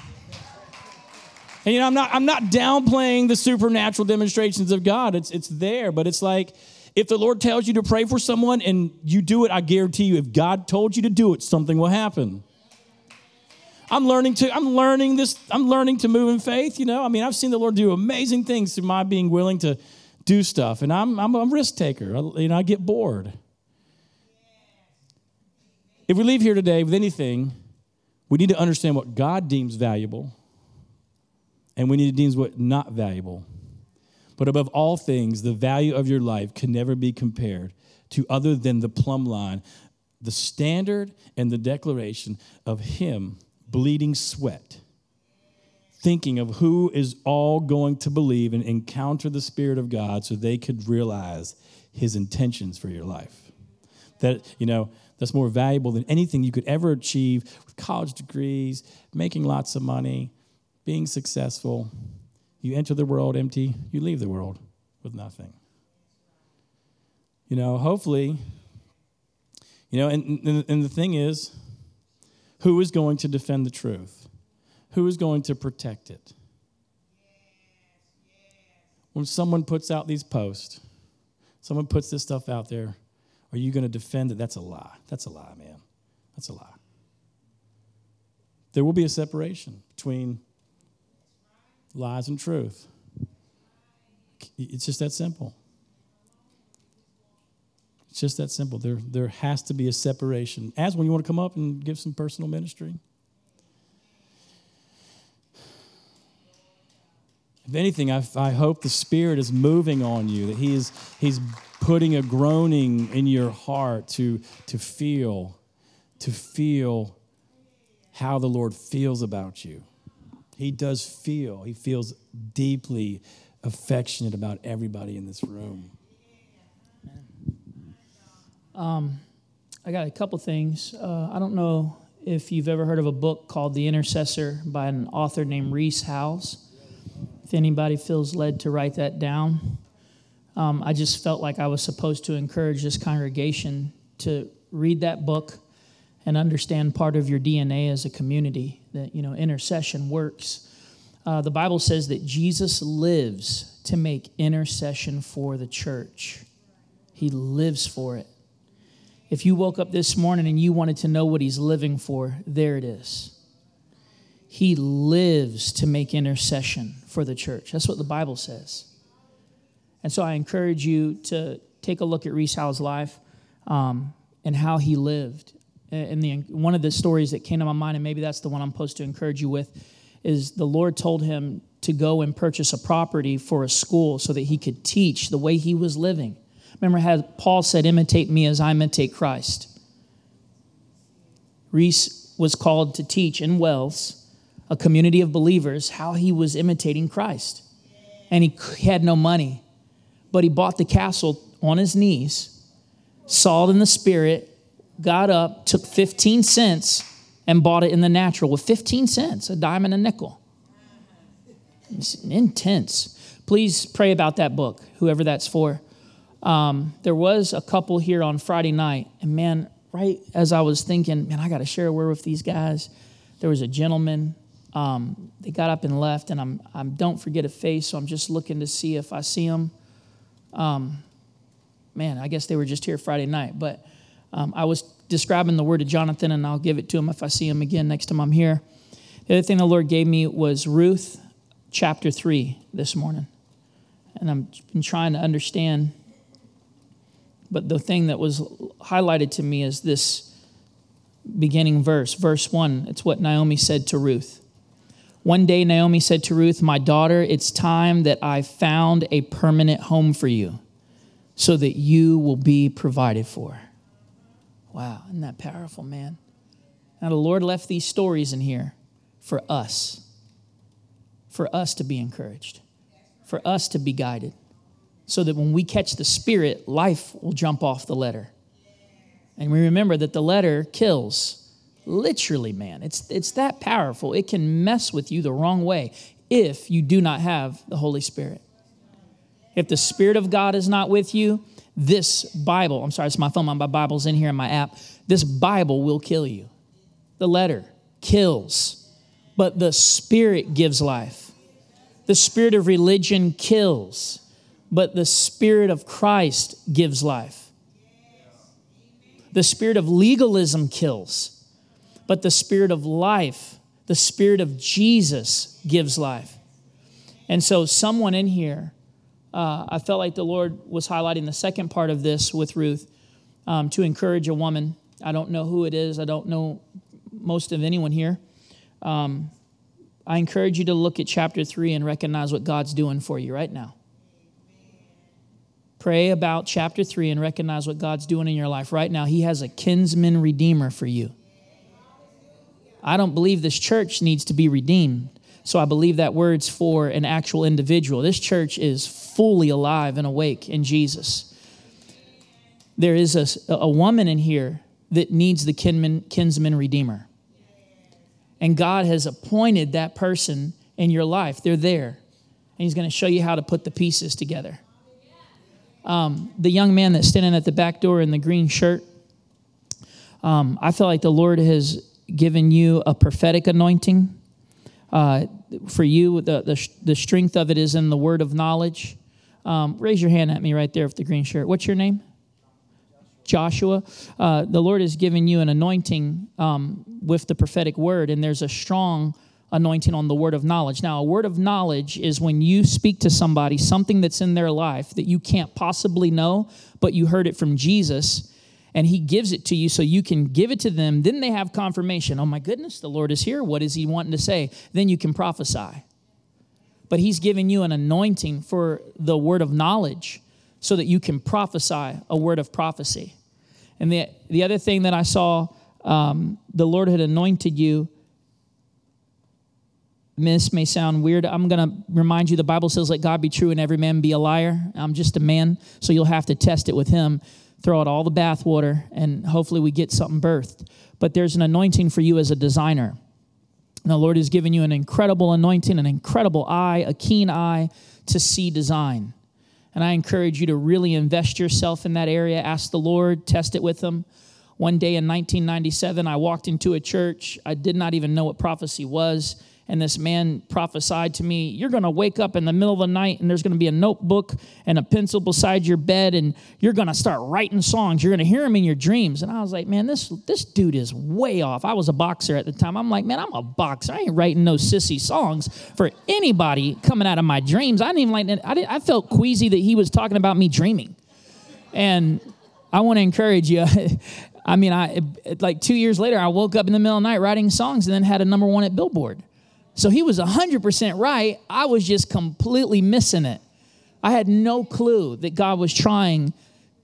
And you know, I'm not I'm not downplaying the supernatural demonstrations of God. It's it's there, but it's like if the Lord tells you to pray for someone and you do it, I guarantee you, if God told you to do it, something will happen. I'm learning to I'm learning this I'm learning to move in faith, you know. I mean, I've seen the Lord do amazing things through my being willing to do stuff and I'm I'm a risk taker. You know, I get bored. If we leave here today with anything, we need to understand what God deems valuable and we need to deem what not valuable. But above all things, the value of your life can never be compared to other than the plumb line, the standard and the declaration of Him bleeding sweat, thinking of who is all going to believe and encounter the Spirit of God so they could realize His intentions for your life. That, you know, that's more valuable than anything you could ever achieve with college degrees, making lots of money, being successful. You enter the world empty, you leave the world with nothing. You know, hopefully, you know, and, and, and the thing is, who is going to defend the truth? Who is going to protect it? When someone puts out these posts, someone puts this stuff out there, are you going to defend it? That's a lie. That's a lie, man. That's a lie. There will be a separation between lies and truth. It's just that simple. It's just that simple. There, there has to be a separation. As when you want to come up and give some personal ministry. If anything, I, I hope the Spirit is moving on you, that He is He's putting a groaning in your heart to, to feel, to feel how the Lord feels about you. He does feel, he feels deeply affectionate about everybody in this room. Um, I got a couple things. Uh, I don't know if you've ever heard of a book called The Intercessor by an author named Rees Howells. If anybody feels led to write that down, um, I just felt like I was supposed to encourage this congregation to read that book and understand part of your DNA as a community that you know intercession works. Uh, the Bible says that Jesus lives to make intercession for the church. He lives for it. If you woke up this morning and you wanted to know what he's living for, there it is. He lives to make intercession for the church. That's what the Bible says. And so I encourage you to take a look at Rees Howells' life um, and how he lived and the, one of the stories that came to my mind, and maybe that's the one I'm supposed to encourage you with, is the Lord told him to go and purchase a property for a school so that he could teach the way he was living. Remember how Paul said, Imitate me as I imitate Christ. Rees was called to teach in Wales, a community of believers, how he was imitating Christ. And he had no money, but he bought the castle on his knees, saw it in the spirit, got up, took 15 cents, and bought it in the natural with 15 cents, a dime and a nickel. It's intense. Please pray about that book, whoever that's for. Um, there was a couple here on Friday night, and man, right as I was thinking, man, I got to share a word with these guys, there was a gentleman. Um, they got up and left, and I'm, I don't forget a face, so I'm just looking to see if I see them. Um, man, I guess they were just here Friday night, but um, I was describing the word to Jonathan, and I'll give it to him if I see him again next time I'm here. The other thing the Lord gave me was Ruth chapter 3 this morning. And I've been trying to understand. But the thing that was highlighted to me is this beginning verse, verse 1. It's what Naomi said to Ruth. One day, Naomi said to Ruth, My daughter, it's time that I found a permanent home for you so that you will be provided for. Wow, isn't that powerful, man? Now, the Lord left these stories in here for us, for us to be encouraged, for us to be guided, so that when we catch the Spirit, life will jump off the letter. And we remember that the letter kills. Literally, man. It's, it's that powerful. It can mess with you the wrong way. if you do not have the Holy Spirit. If the Spirit of God is not with you, this Bible, I'm sorry, it's my phone, my Bible's in here in my app. This Bible will kill you. The letter kills, but the Spirit gives life. The spirit of religion kills, but the Spirit of Christ gives life. The spirit of legalism kills, but the Spirit of life, the Spirit of Jesus gives life. And so, someone in here, uh, I felt like the Lord was highlighting the second part of this with Ruth um, to encourage a woman. I don't know who it is, I don't know most of anyone here. Um, I encourage you to look at chapter 3 and recognize what God's doing for you right now. Pray about chapter 3 and recognize what God's doing in your life right now. He has a kinsman redeemer for you. I don't believe this church needs to be redeemed. So I believe that word's for an actual individual. This church is fully alive and awake in Jesus. There is a, a woman in here that needs the kinsman, kinsman redeemer. And God has appointed that person in your life. They're there. And He's going to show you how to put the pieces together. Um, the young man that's standing at the back door in the green shirt, um, I feel like the Lord has given you a prophetic anointing. Uh, for you, the, the, the, strength of it is in the word of knowledge. Um, raise your hand at me right there with the green shirt. What's your name? Joshua, uh, the Lord has given you an anointing um, with the prophetic word, and there's a strong anointing on the word of knowledge. Now, a word of knowledge is when you speak to somebody something that's in their life that you can't possibly know, but you heard it from Jesus, and He gives it to you so you can give it to them. Then they have confirmation. Oh my goodness, the Lord is here. What is He wanting to say? Then you can prophesy. But He's given you an anointing for the word of knowledge so that you can prophesy a word of prophecy. And the, the other thing that I saw, um, the Lord had anointed you. This may sound weird. I'm going to remind you the Bible says, Let God be true and every man be a liar. I'm just a man, so you'll have to test it with Him. Throw out all the bathwater, and hopefully we get something birthed. But there's an anointing for you as a designer. And the Lord has given you an incredible anointing, an incredible eye, a keen eye to see design. And I encourage you to really invest yourself in that area. Ask the Lord, test it with Him. One day in 1997, I walked into a church. I did not even know what prophecy was and this man prophesied to me, You're going to wake up in the middle of the night and there's going to be a notebook and a pencil beside your bed and you're going to start writing songs. You're going to hear them in your dreams. And I was like, Man, this, this dude is way off. I was a boxer at the time. I'm like, Man, I'm a boxer. I ain't writing no sissy songs for anybody coming out of my dreams. I didn't even like I, didn't, I felt queasy that he was talking about me dreaming. And I want to encourage you. I mean, I like two years later, I woke up in the middle of the night writing songs and then had a number one at Billboard. So he was 100% right. I was just completely missing it. I had no clue that God was trying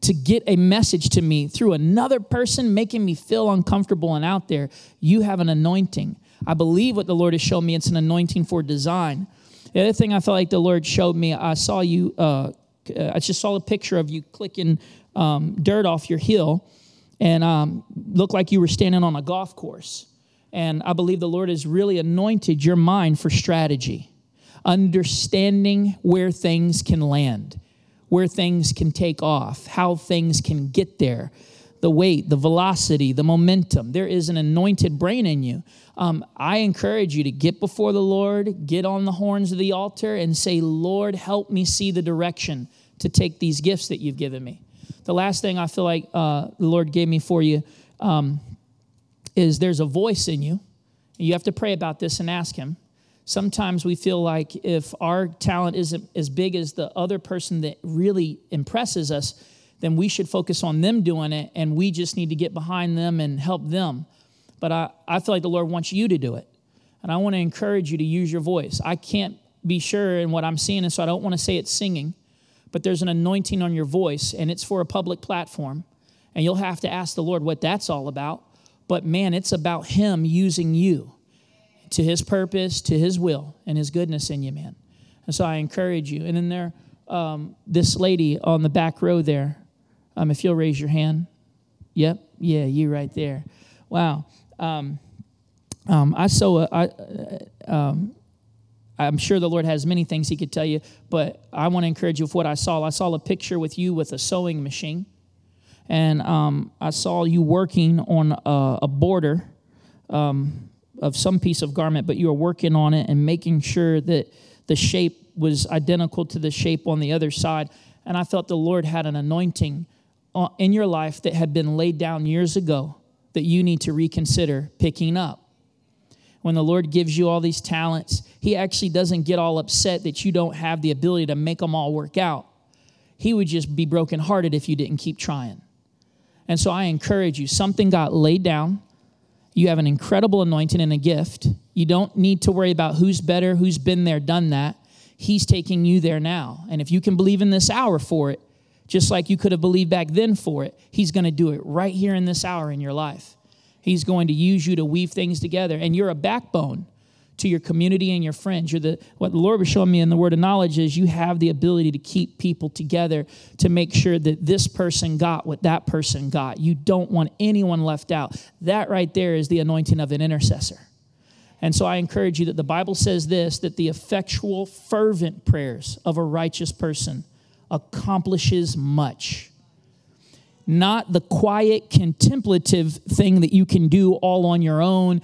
to get a message to me through another person making me feel uncomfortable and out there. You have an anointing. I believe what the Lord has shown me, it's an anointing for design. The other thing I felt like the Lord showed me, I saw you, uh, I just saw a picture of you clicking um, dirt off your heel and um, looked like you were standing on a golf course. And I believe the Lord has really anointed your mind for strategy, understanding where things can land, where things can take off, how things can get there, the weight, the velocity, the momentum. There is an anointed brain in you. Um, I encourage you to get before the Lord, get on the horns of the altar, and say, Lord, help me see the direction to take these gifts that you've given me. The last thing I feel like uh, the Lord gave me for you. Um, is there's a voice in you. And you have to pray about this and ask Him. Sometimes we feel like if our talent isn't as big as the other person that really impresses us, then we should focus on them doing it and we just need to get behind them and help them. But I, I feel like the Lord wants you to do it. And I want to encourage you to use your voice. I can't be sure in what I'm seeing, and so I don't want to say it's singing, but there's an anointing on your voice, and it's for a public platform. And you'll have to ask the Lord what that's all about. But man, it's about Him using you to His purpose, to His will, and His goodness in you, man. And so I encourage you. And then there, um, this lady on the back row there, um, if you'll raise your hand. Yep, yeah, you right there. Wow. Um, um I so uh, I, uh, um, I'm sure the Lord has many things He could tell you, but I want to encourage you with what I saw. I saw a picture with you with a sewing machine, and um, I saw you working on a, a border um, of some piece of garment, but you were working on it and making sure that the shape was identical to the shape on the other side. And I felt the Lord had an anointing uh, in your life that had been laid down years ago that you need to reconsider picking up when the Lord gives you all these talents, He actually doesn't get all upset that you don't have the ability to make them all work out. He would just be brokenhearted if you didn't keep trying. And so I encourage you something got laid down. You have an incredible anointing and a gift. You don't need to worry about who's better, who's been there, done that. He's taking you there now. And if you can believe in this hour for it, just like you could have believed back then for it, He's going to do it right here in this hour in your life. He's going to use you to weave things together. And you're a backbone to your community and your friends. You're the what the Lord was showing me in the word of knowledge is you have the ability to keep people together to make sure that this person got what that person got. You don't want anyone left out. That right there is the anointing of an intercessor. And so I encourage you that the Bible says this that the effectual fervent prayers of a righteous person accomplishes much not the quiet, contemplative thing that you can do all on your own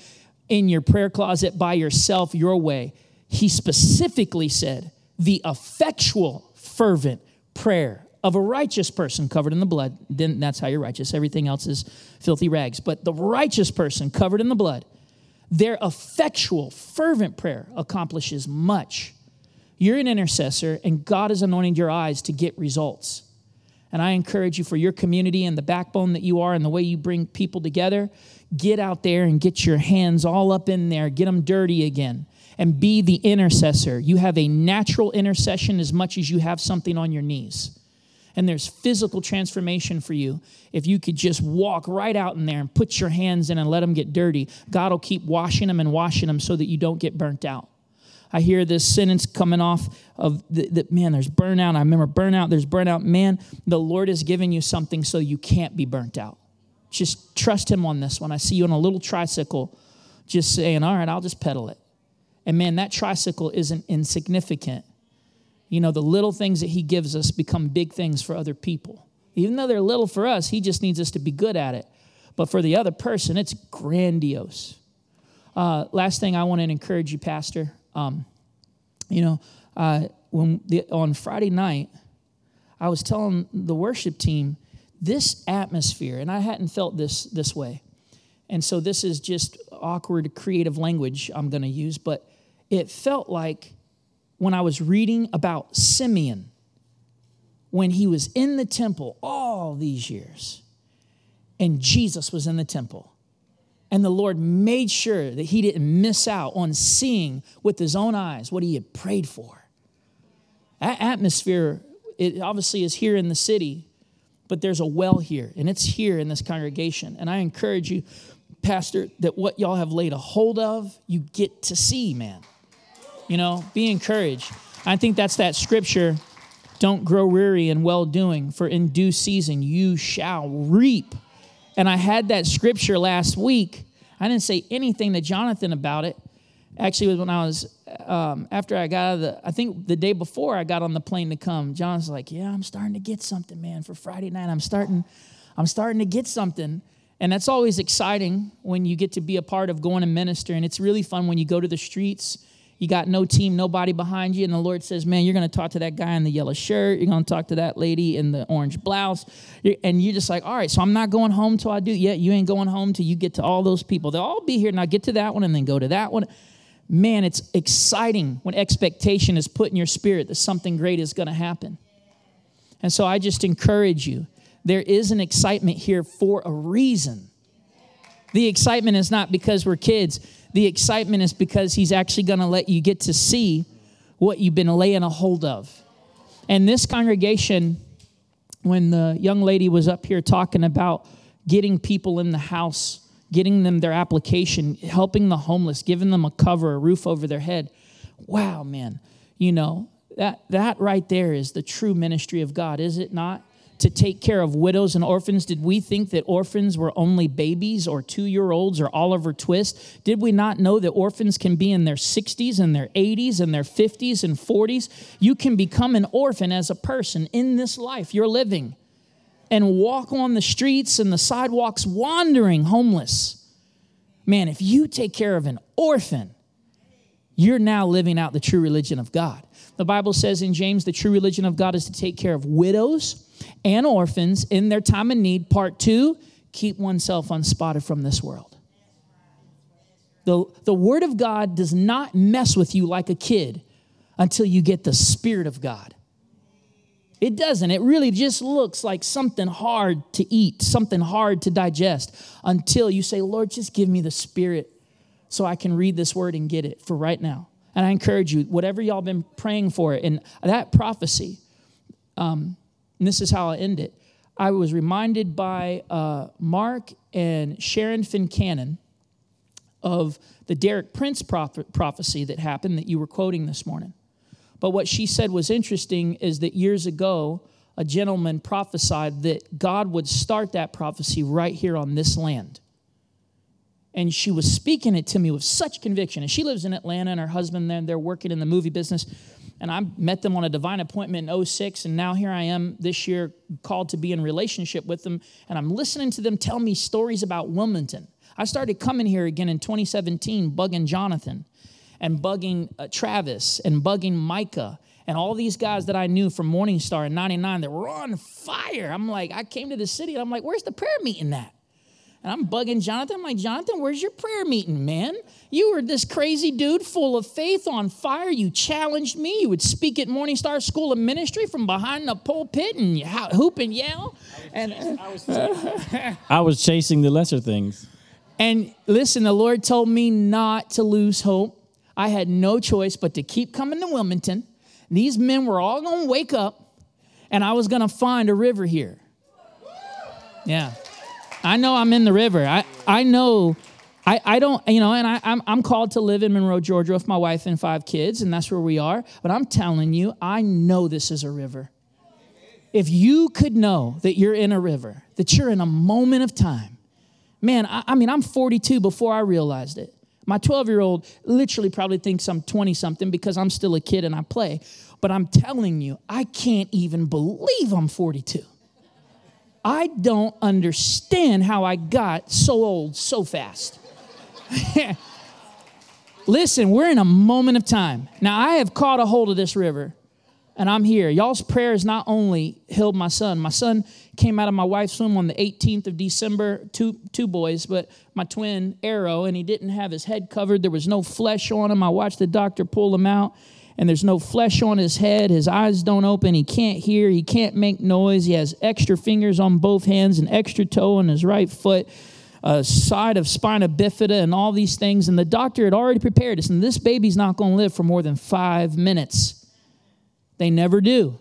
in your prayer closet by yourself, your way. He specifically said, the effectual, fervent prayer of a righteous person covered in the blood, then that's how you're righteous. Everything else is filthy rags. But the righteous person covered in the blood, their effectual, fervent prayer accomplishes much. You're an intercessor, and God is anointing your eyes to get results. And I encourage you for your community and the backbone that you are and the way you bring people together, get out there and get your hands all up in there, get them dirty again, and be the intercessor. You have a natural intercession as much as you have something on your knees. And there's physical transformation for you. If you could just walk right out in there and put your hands in and let them get dirty, God will keep washing them and washing them so that you don't get burnt out. I hear this sentence coming off of that, man, there's burnout. I remember burnout, there's burnout. Man, the Lord is giving you something so you can't be burnt out. Just trust Him on this one. I see you on a little tricycle, just saying, All right, I'll just pedal it. And man, that tricycle isn't insignificant. You know, the little things that He gives us become big things for other people. Even though they're little for us, He just needs us to be good at it. But for the other person, it's grandiose. Uh, last thing I want to encourage you, Pastor. Um, you know, uh, when the, on Friday night, I was telling the worship team this atmosphere, and I hadn't felt this this way. And so this is just awkward creative language I'm going to use, but it felt like when I was reading about Simeon when he was in the temple all these years and Jesus was in the temple and the Lord made sure that he didn't miss out on seeing with his own eyes what he had prayed for. That atmosphere, it obviously is here in the city, but there's a well here, and it's here in this congregation. And I encourage you, Pastor, that what y'all have laid a hold of, you get to see, man. You know, be encouraged. I think that's that scripture don't grow weary in well doing, for in due season you shall reap and I had that scripture last week. I didn't say anything to Jonathan about it. Actually, was when I was um, after I got out of the. I think the day before I got on the plane to come. John's like, "Yeah, I'm starting to get something, man. For Friday night, I'm starting. I'm starting to get something." And that's always exciting when you get to be a part of going and minister. And it's really fun when you go to the streets you got no team, nobody behind you, and the Lord says, Man, you're going to talk to that guy in the yellow shirt. You're going to talk to that lady in the orange blouse. And you're just like, All right, so I'm not going home till I do. Yeah, you ain't going home till you get to all those people. They'll all be here. Now get to that one and then go to that one. Man, it's exciting when expectation is put in your spirit that something great is going to happen. And so I just encourage you there is an excitement here for a reason. The excitement is not because we're kids. The excitement is because he's actually going to let you get to see what you've been laying a hold of. And this congregation, when the young lady was up here talking about getting people in the house, getting them their application, helping the homeless, giving them a cover, a roof over their head. Wow, man. You know, that that right there is the true ministry of God, is it not? To take care of widows and orphans? Did we think that orphans were only babies or two year olds or Oliver Twist? Did we not know that orphans can be in their 60s and their 80s and their 50s and 40s? You can become an orphan as a person in this life you're living and walk on the streets and the sidewalks wandering homeless. Man, if you take care of an orphan, you're now living out the true religion of God. The Bible says in James, the true religion of God is to take care of widows and orphans in their time of need. Part two, keep oneself unspotted from this world. The, the Word of God does not mess with you like a kid until you get the Spirit of God. It doesn't. It really just looks like something hard to eat, something hard to digest until you say, Lord, just give me the Spirit so I can read this word and get it for right now. And I encourage you, whatever y'all been praying for, and that prophecy, um, and this is how I end it. I was reminded by uh, Mark and Sharon Fincannon of the Derek Prince prophecy that happened that you were quoting this morning. But what she said was interesting is that years ago, a gentleman prophesied that God would start that prophecy right here on this land and she was speaking it to me with such conviction. And she lives in Atlanta, and her husband there, they're working in the movie business. And I met them on a divine appointment in 06, and now here I am this year called to be in relationship with them. And I'm listening to them tell me stories about Wilmington. I started coming here again in 2017, bugging Jonathan and bugging uh, Travis and bugging Micah and all these guys that I knew from Morningstar in 99 that were on fire. I'm like, I came to the city and I'm like, where's the prayer meeting at? And I'm bugging Jonathan. I'm like, Jonathan, where's your prayer meeting, man? You were this crazy dude full of faith on fire. You challenged me. You would speak at Morning Star School of Ministry from behind the pulpit and hoop and yell. And I was, I was chasing the lesser things. And listen, the Lord told me not to lose hope. I had no choice but to keep coming to Wilmington. These men were all going to wake up, and I was going to find a river here. Yeah. I know I'm in the river. I, I know I, I don't, you know, and I, I'm, I'm called to live in Monroe, Georgia with my wife and five kids, and that's where we are. But I'm telling you, I know this is a river. If you could know that you're in a river, that you're in a moment of time, man, I, I mean, I'm 42 before I realized it. My 12 year old literally probably thinks I'm 20 something because I'm still a kid and I play. But I'm telling you, I can't even believe I'm 42. I don't understand how I got so old so fast. Listen, we're in a moment of time. Now, I have caught a hold of this river and I'm here. Y'all's prayers not only healed my son, my son came out of my wife's womb on the 18th of December, two, two boys, but my twin, Arrow, and he didn't have his head covered. There was no flesh on him. I watched the doctor pull him out and there's no flesh on his head. His eyes don't open. He can't hear. He can't make noise. He has extra fingers on both hands, an extra toe on his right foot, a side of spina bifida, and all these things. And the doctor had already prepared us. And this baby's not going to live for more than five minutes. They never do.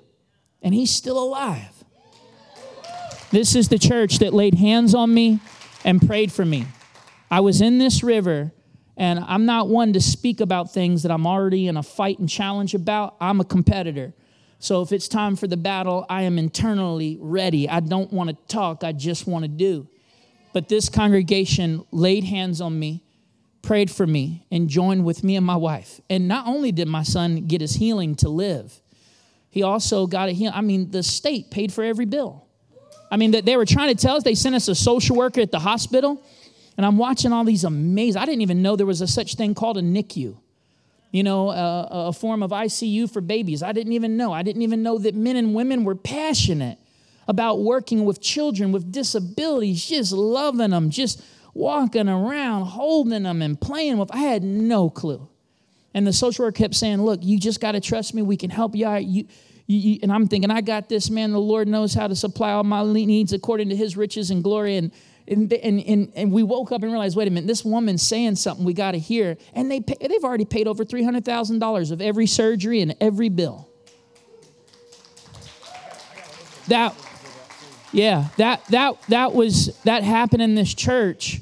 And he's still alive. This is the church that laid hands on me and prayed for me. I was in this river and I'm not one to speak about things that I'm already in a fight and challenge about. I'm a competitor. So if it's time for the battle, I am internally ready. I don't want to talk, I just want to do. But this congregation laid hands on me, prayed for me, and joined with me and my wife. And not only did my son get his healing to live, he also got a healing. I mean, the state paid for every bill. I mean, that they were trying to tell us, they sent us a social worker at the hospital and I'm watching all these amazing, I didn't even know there was a such thing called a NICU, you know, a, a form of ICU for babies. I didn't even know. I didn't even know that men and women were passionate about working with children with disabilities, just loving them, just walking around, holding them and playing with. I had no clue. And the social worker kept saying, Look, you just got to trust me. We can help you out. You, you, and I'm thinking, I got this, man. The Lord knows how to supply all my needs according to his riches and glory. And and, and, and, we woke up and realized, wait a minute, this woman's saying something we got to hear. And they pay, they've already paid over $300,000 of every surgery and every bill. That, yeah, that, that, that was, that happened in this church.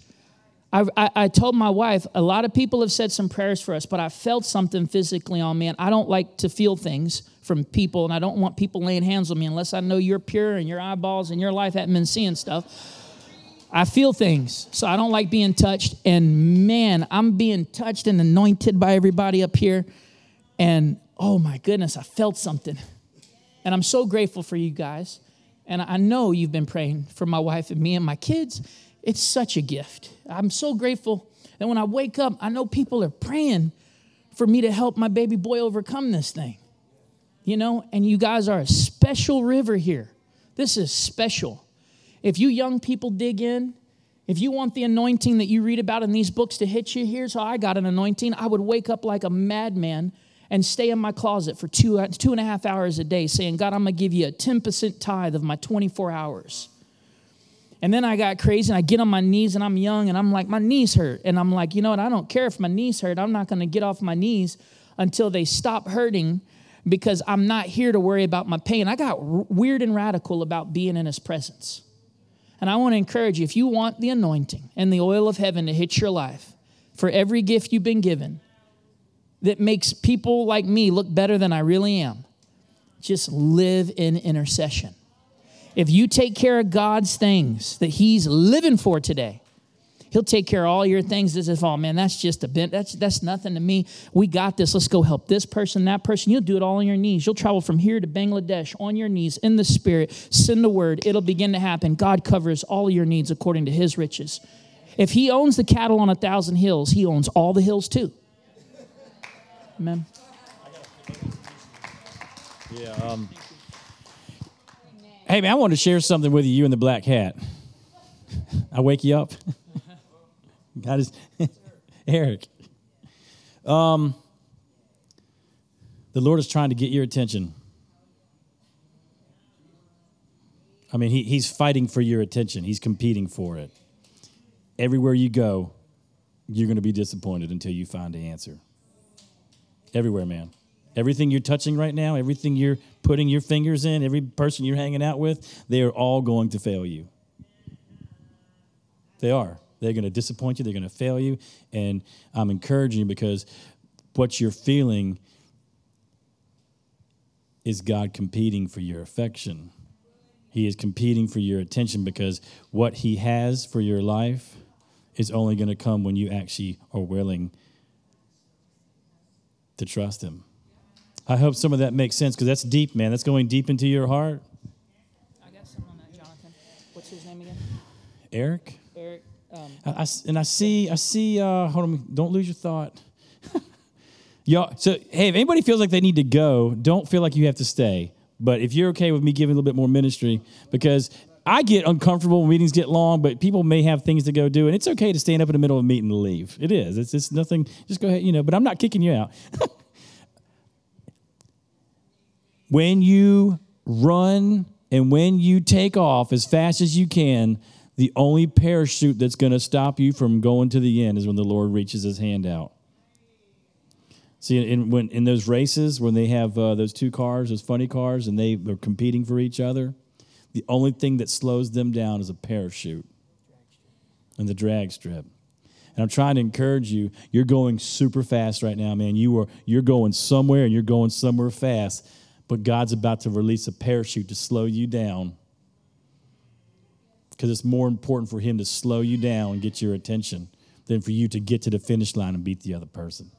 I, I, I told my wife, a lot of people have said some prayers for us, but I felt something physically on me. And I don't like to feel things from people, and I don't want people laying hands on me unless I know you're pure and your eyeballs and your life haven't been seeing stuff. I feel things, so I don't like being touched. And man, I'm being touched and anointed by everybody up here. And oh my goodness, I felt something. And I'm so grateful for you guys. And I know you've been praying for my wife and me and my kids. It's such a gift. I'm so grateful that when I wake up, I know people are praying for me to help my baby boy overcome this thing. You know, and you guys are a special river here. This is special. If you young people dig in, if you want the anointing that you read about in these books to hit you, here's how I got an anointing. I would wake up like a madman and stay in my closet for two, two and a half hours a day saying, God, I'm going to give you a 10% tithe of my 24 hours. And then I got crazy and I get on my knees and I'm young and I'm like, my knees hurt. And I'm like, you know what? I don't care if my knees hurt. I'm not going to get off my knees until they stop hurting because I'm not here to worry about my pain. I got weird and radical about being in his presence. And I want to encourage you if you want the anointing and the oil of heaven to hit your life for every gift you've been given that makes people like me look better than I really am, just live in intercession. If you take care of God's things that He's living for today, He'll take care of all your things as if, oh man, that's just a bit, that's, that's nothing to me. We got this. Let's go help this person, that person. You'll do it all on your knees. You'll travel from here to Bangladesh on your knees in the Spirit. Send the word. It'll begin to happen. God covers all your needs according to His riches. If He owns the cattle on a thousand hills, He owns all the hills too. Amen. Yeah. Um, Hey, man, I want to share something with you, you and the black hat. I wake you up. God is Eric. Um, the Lord is trying to get your attention. I mean, he, he's fighting for your attention. He's competing for it. Everywhere you go, you're going to be disappointed until you find the answer. Everywhere, man. Everything you're touching right now, everything you're putting your fingers in, every person you're hanging out with, they are all going to fail you. They are. They're going to disappoint you, they're going to fail you. And I'm encouraging you because what you're feeling is God competing for your affection. He is competing for your attention because what He has for your life is only going to come when you actually are willing to trust Him. I hope some of that makes sense because that's deep, man. That's going deep into your heart. I got some on that, uh, Jonathan. What's his name again? Eric. I, and I see, I see. Uh, hold on, don't lose your thought. Y'all. So, hey, if anybody feels like they need to go, don't feel like you have to stay. But if you're okay with me giving a little bit more ministry, because I get uncomfortable when meetings get long, but people may have things to go do, and it's okay to stand up in the middle of a meeting and leave. It is. It's, it's nothing. Just go ahead, you know. But I'm not kicking you out. when you run and when you take off as fast as you can, the only parachute that's going to stop you from going to the end is when the Lord reaches his hand out. See, in, when, in those races, when they have uh, those two cars, those funny cars, and they are competing for each other, the only thing that slows them down is a parachute and the drag strip. And I'm trying to encourage you. You're going super fast right now, man. You are you're going somewhere, and you're going somewhere fast but God's about to release a parachute to slow you down because it's more important for Him to slow you down and get your attention than for you to get to the finish line and beat the other person.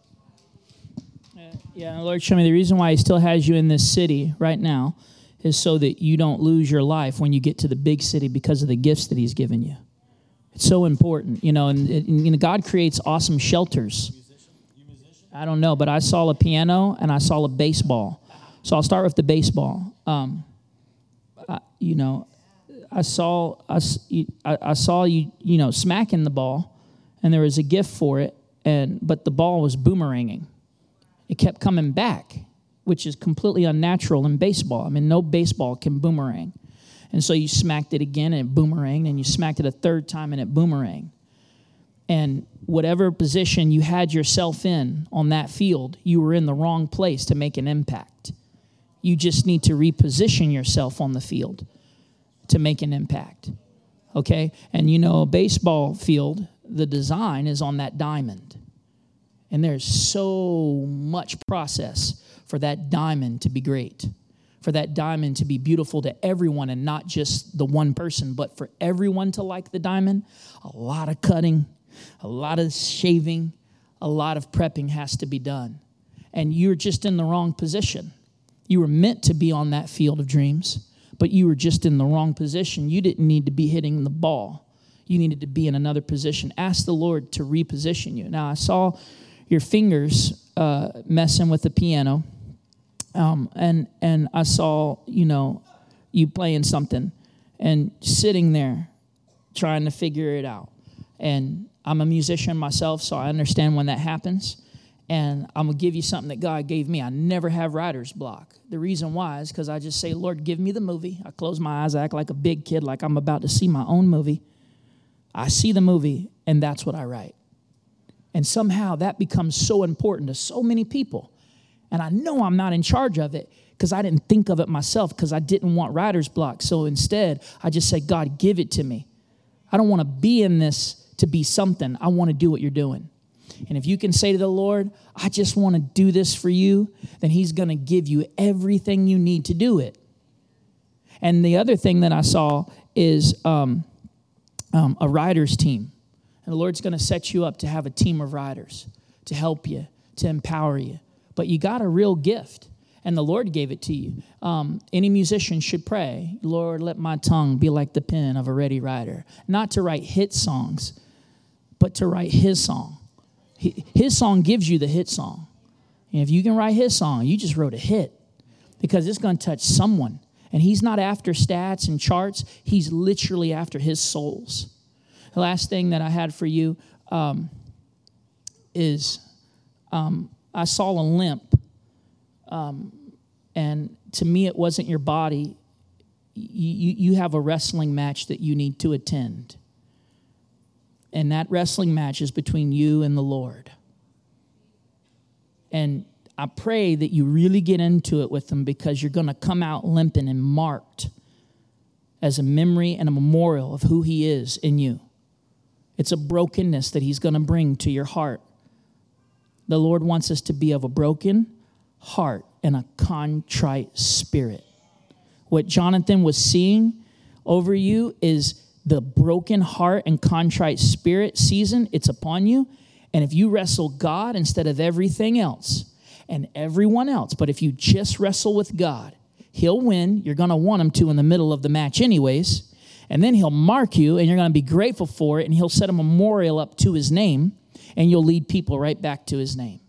Yeah, Lord, show me the reason why He still has you in this city right now is so that you don't lose your life when you get to the big city because of the gifts that He's given you. It's so important, you know, and, and know, God creates awesome shelters. I don't know, but I saw a piano and I saw a baseball so I'll start with the baseball. Um, you know, I saw I, I saw you you know smacking the ball, and there was a gift for it, and but the ball was boomeranging. It kept coming back, which is completely unnatural in baseball. I mean, no baseball can boomerang. And so you smacked it again and it boomeranged, and you smacked it a third time and it boomeranged. And whatever position you had yourself in on that field, you were in the wrong place to make an impact. You just need to reposition yourself on the field to make an impact. Okay? And you know, a baseball field, the design is on that diamond. And there's so much process for that diamond to be great, for that diamond to be beautiful to everyone and not just the one person, but for everyone to like the diamond. A lot of cutting, a lot of shaving, a lot of prepping has to be done. And you're just in the wrong position. You were meant to be on that field of dreams, but you were just in the wrong position. You didn't need to be hitting the ball. You needed to be in another position. Ask the Lord to reposition you. Now, I saw your fingers uh, messing with the piano, um, and and I saw you know you playing something and sitting there trying to figure it out. And I'm a musician myself, so I understand when that happens. And I'm gonna give you something that God gave me. I never have writer's block. The reason why is because I just say, Lord, give me the movie. I close my eyes, I act like a big kid, like I'm about to see my own movie. I see the movie, and that's what I write. And somehow that becomes so important to so many people. And I know I'm not in charge of it because I didn't think of it myself because I didn't want writer's block. So instead, I just say, God, give it to me. I don't want to be in this to be something. I want to do what you're doing. And if you can say to the Lord, I just want to do this for you, then He's going to give you everything you need to do it. And the other thing that I saw is um, um, a writer's team. And the Lord's going to set you up to have a team of writers to help you, to empower you. But you got a real gift, and the Lord gave it to you. Um, any musician should pray, Lord, let my tongue be like the pen of a ready writer. Not to write hit songs, but to write His song. His song gives you the hit song. And if you can write His song, you just wrote a hit because it's going to touch someone. And He's not after stats and charts, He's literally after His souls. The last thing that I had for you um, is um, I saw a limp. Um, and to me, it wasn't your body. You, you have a wrestling match that you need to attend. And that wrestling match is between you and the Lord. And I pray that you really get into it with them because you're going to come out limping and marked as a memory and a memorial of who He is in you. It's a brokenness that He's going to bring to your heart. The Lord wants us to be of a broken heart and a contrite spirit. What Jonathan was seeing over you is the broken heart and contrite spirit season, it's upon you. And if you wrestle God instead of everything else and everyone else, but if you just wrestle with God, He'll win. You're going to want Him to in the middle of the match, anyways and then he'll mark you and you're going to be grateful for it and he'll set a memorial up to his name and you'll lead people right back to his name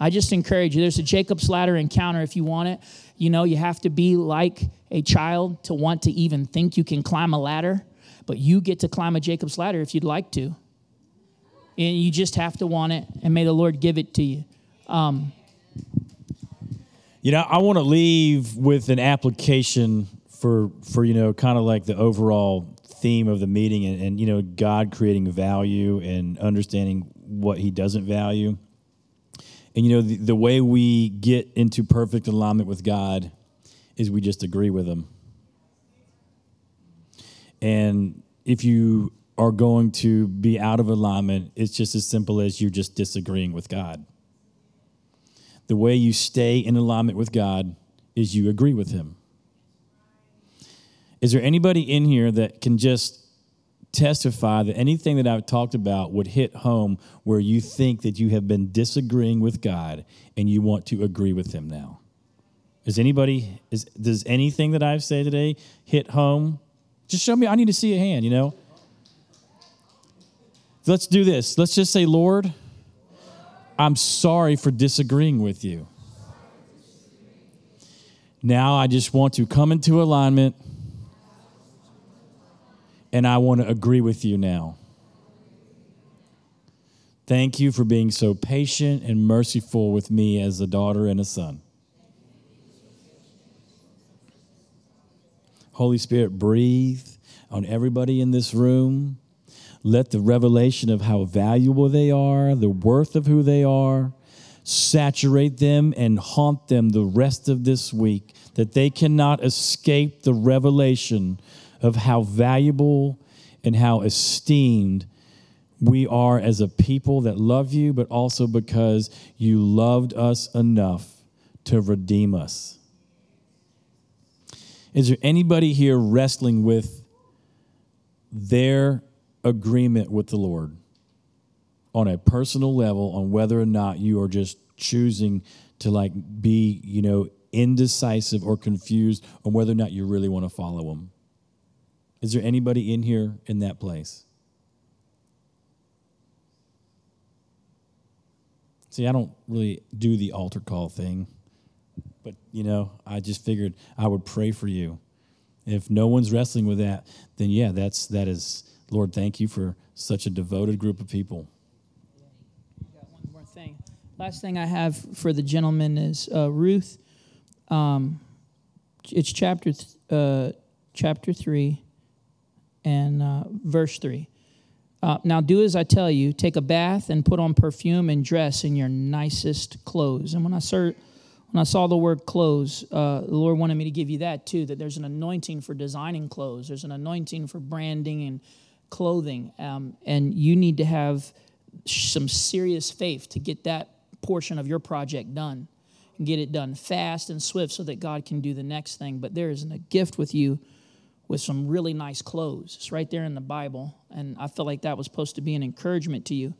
i just encourage you there's a jacob's ladder encounter if you want it you know you have to be like a child to want to even think you can climb a ladder but you get to climb a jacob's ladder if you'd like to and you just have to want it and may the lord give it to you um, you know i want to leave with an application for for you know kind of like the overall theme of the meeting and, and you know God creating value and understanding what He doesn't value. And you know the, the way we get into perfect alignment with God is we just agree with Him. And if you are going to be out of alignment, it's just as simple as you're just disagreeing with God. The way you stay in alignment with God is you agree with Him. Is there anybody in here that can just testify that anything that I've talked about would hit home where you think that you have been disagreeing with God and you want to agree with Him now? Is anybody, is, does anything that I've said today hit home? Just show me, I need to see a hand, you know? Let's do this. Let's just say, Lord, I'm sorry for disagreeing with you. Now I just want to come into alignment and I want to agree with you now. Thank you for being so patient and merciful with me as a daughter and a son. Holy Spirit, breathe on everybody in this room. Let the revelation of how valuable they are, the worth of who they are, saturate them and haunt them the rest of this week, that they cannot escape the revelation of how valuable and how esteemed we are as a people that love you, but also because you loved us enough to redeem us. Is there anybody here wrestling with their agreement with the Lord on a personal level on whether or not you are just choosing to like be, you know, indecisive or confused on whether or not you really want to follow him? Is there anybody in here in that place? See, I don't really do the altar call thing, but you know, I just figured I would pray for you. If no one's wrestling with that, then yeah, that's that is Lord, thank you for such a devoted group of people. Got one more thing. Last thing I have for the gentleman is uh, Ruth. Um, it's chapter th- uh, chapter three and uh, verse three. Uh, now do as I tell you. Take a bath and put on perfume and dress in your nicest clothes. And when I saw, when I saw the word clothes, uh, the Lord wanted me to give you that too. That there's an anointing for designing clothes. There's an anointing for branding and clothing, um, and you need to have some serious faith to get that portion of your project done and get it done fast and swift so that God can do the next thing. But there is a gift with you with some really nice clothes. It's right there in the Bible. And I feel like that was supposed to be an encouragement to you.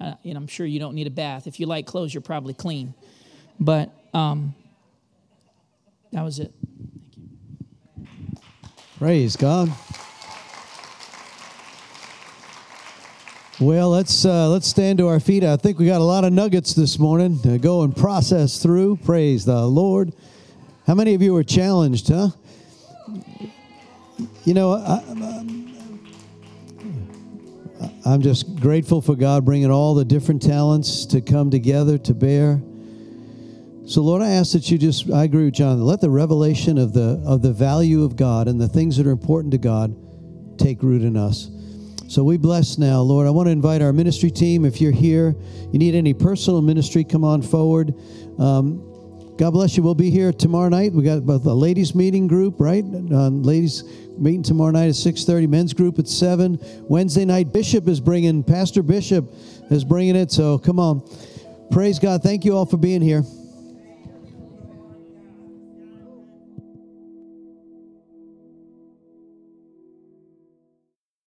Uh, and I'm sure you don't need a bath. If you like clothes, you're probably clean. But um, that was it. Praise God. Well, let's uh, let's stand to our feet. I think we got a lot of nuggets this morning to go and process through. Praise the Lord. How many of you were challenged, huh? You know, I, I'm just grateful for God bringing all the different talents to come together to bear. So, Lord, I ask that you just, I agree with John, let the revelation of the, of the value of God and the things that are important to God take root in us. So we bless now, Lord. I want to invite our ministry team. If you're here, you need any personal ministry, come on forward. Um, God bless you. We'll be here tomorrow night. We got both a ladies meeting group, right? Uh, ladies meeting tomorrow night at 6.30 men's group at 7 wednesday night bishop is bringing pastor bishop is bringing it so come on praise god thank you all for being here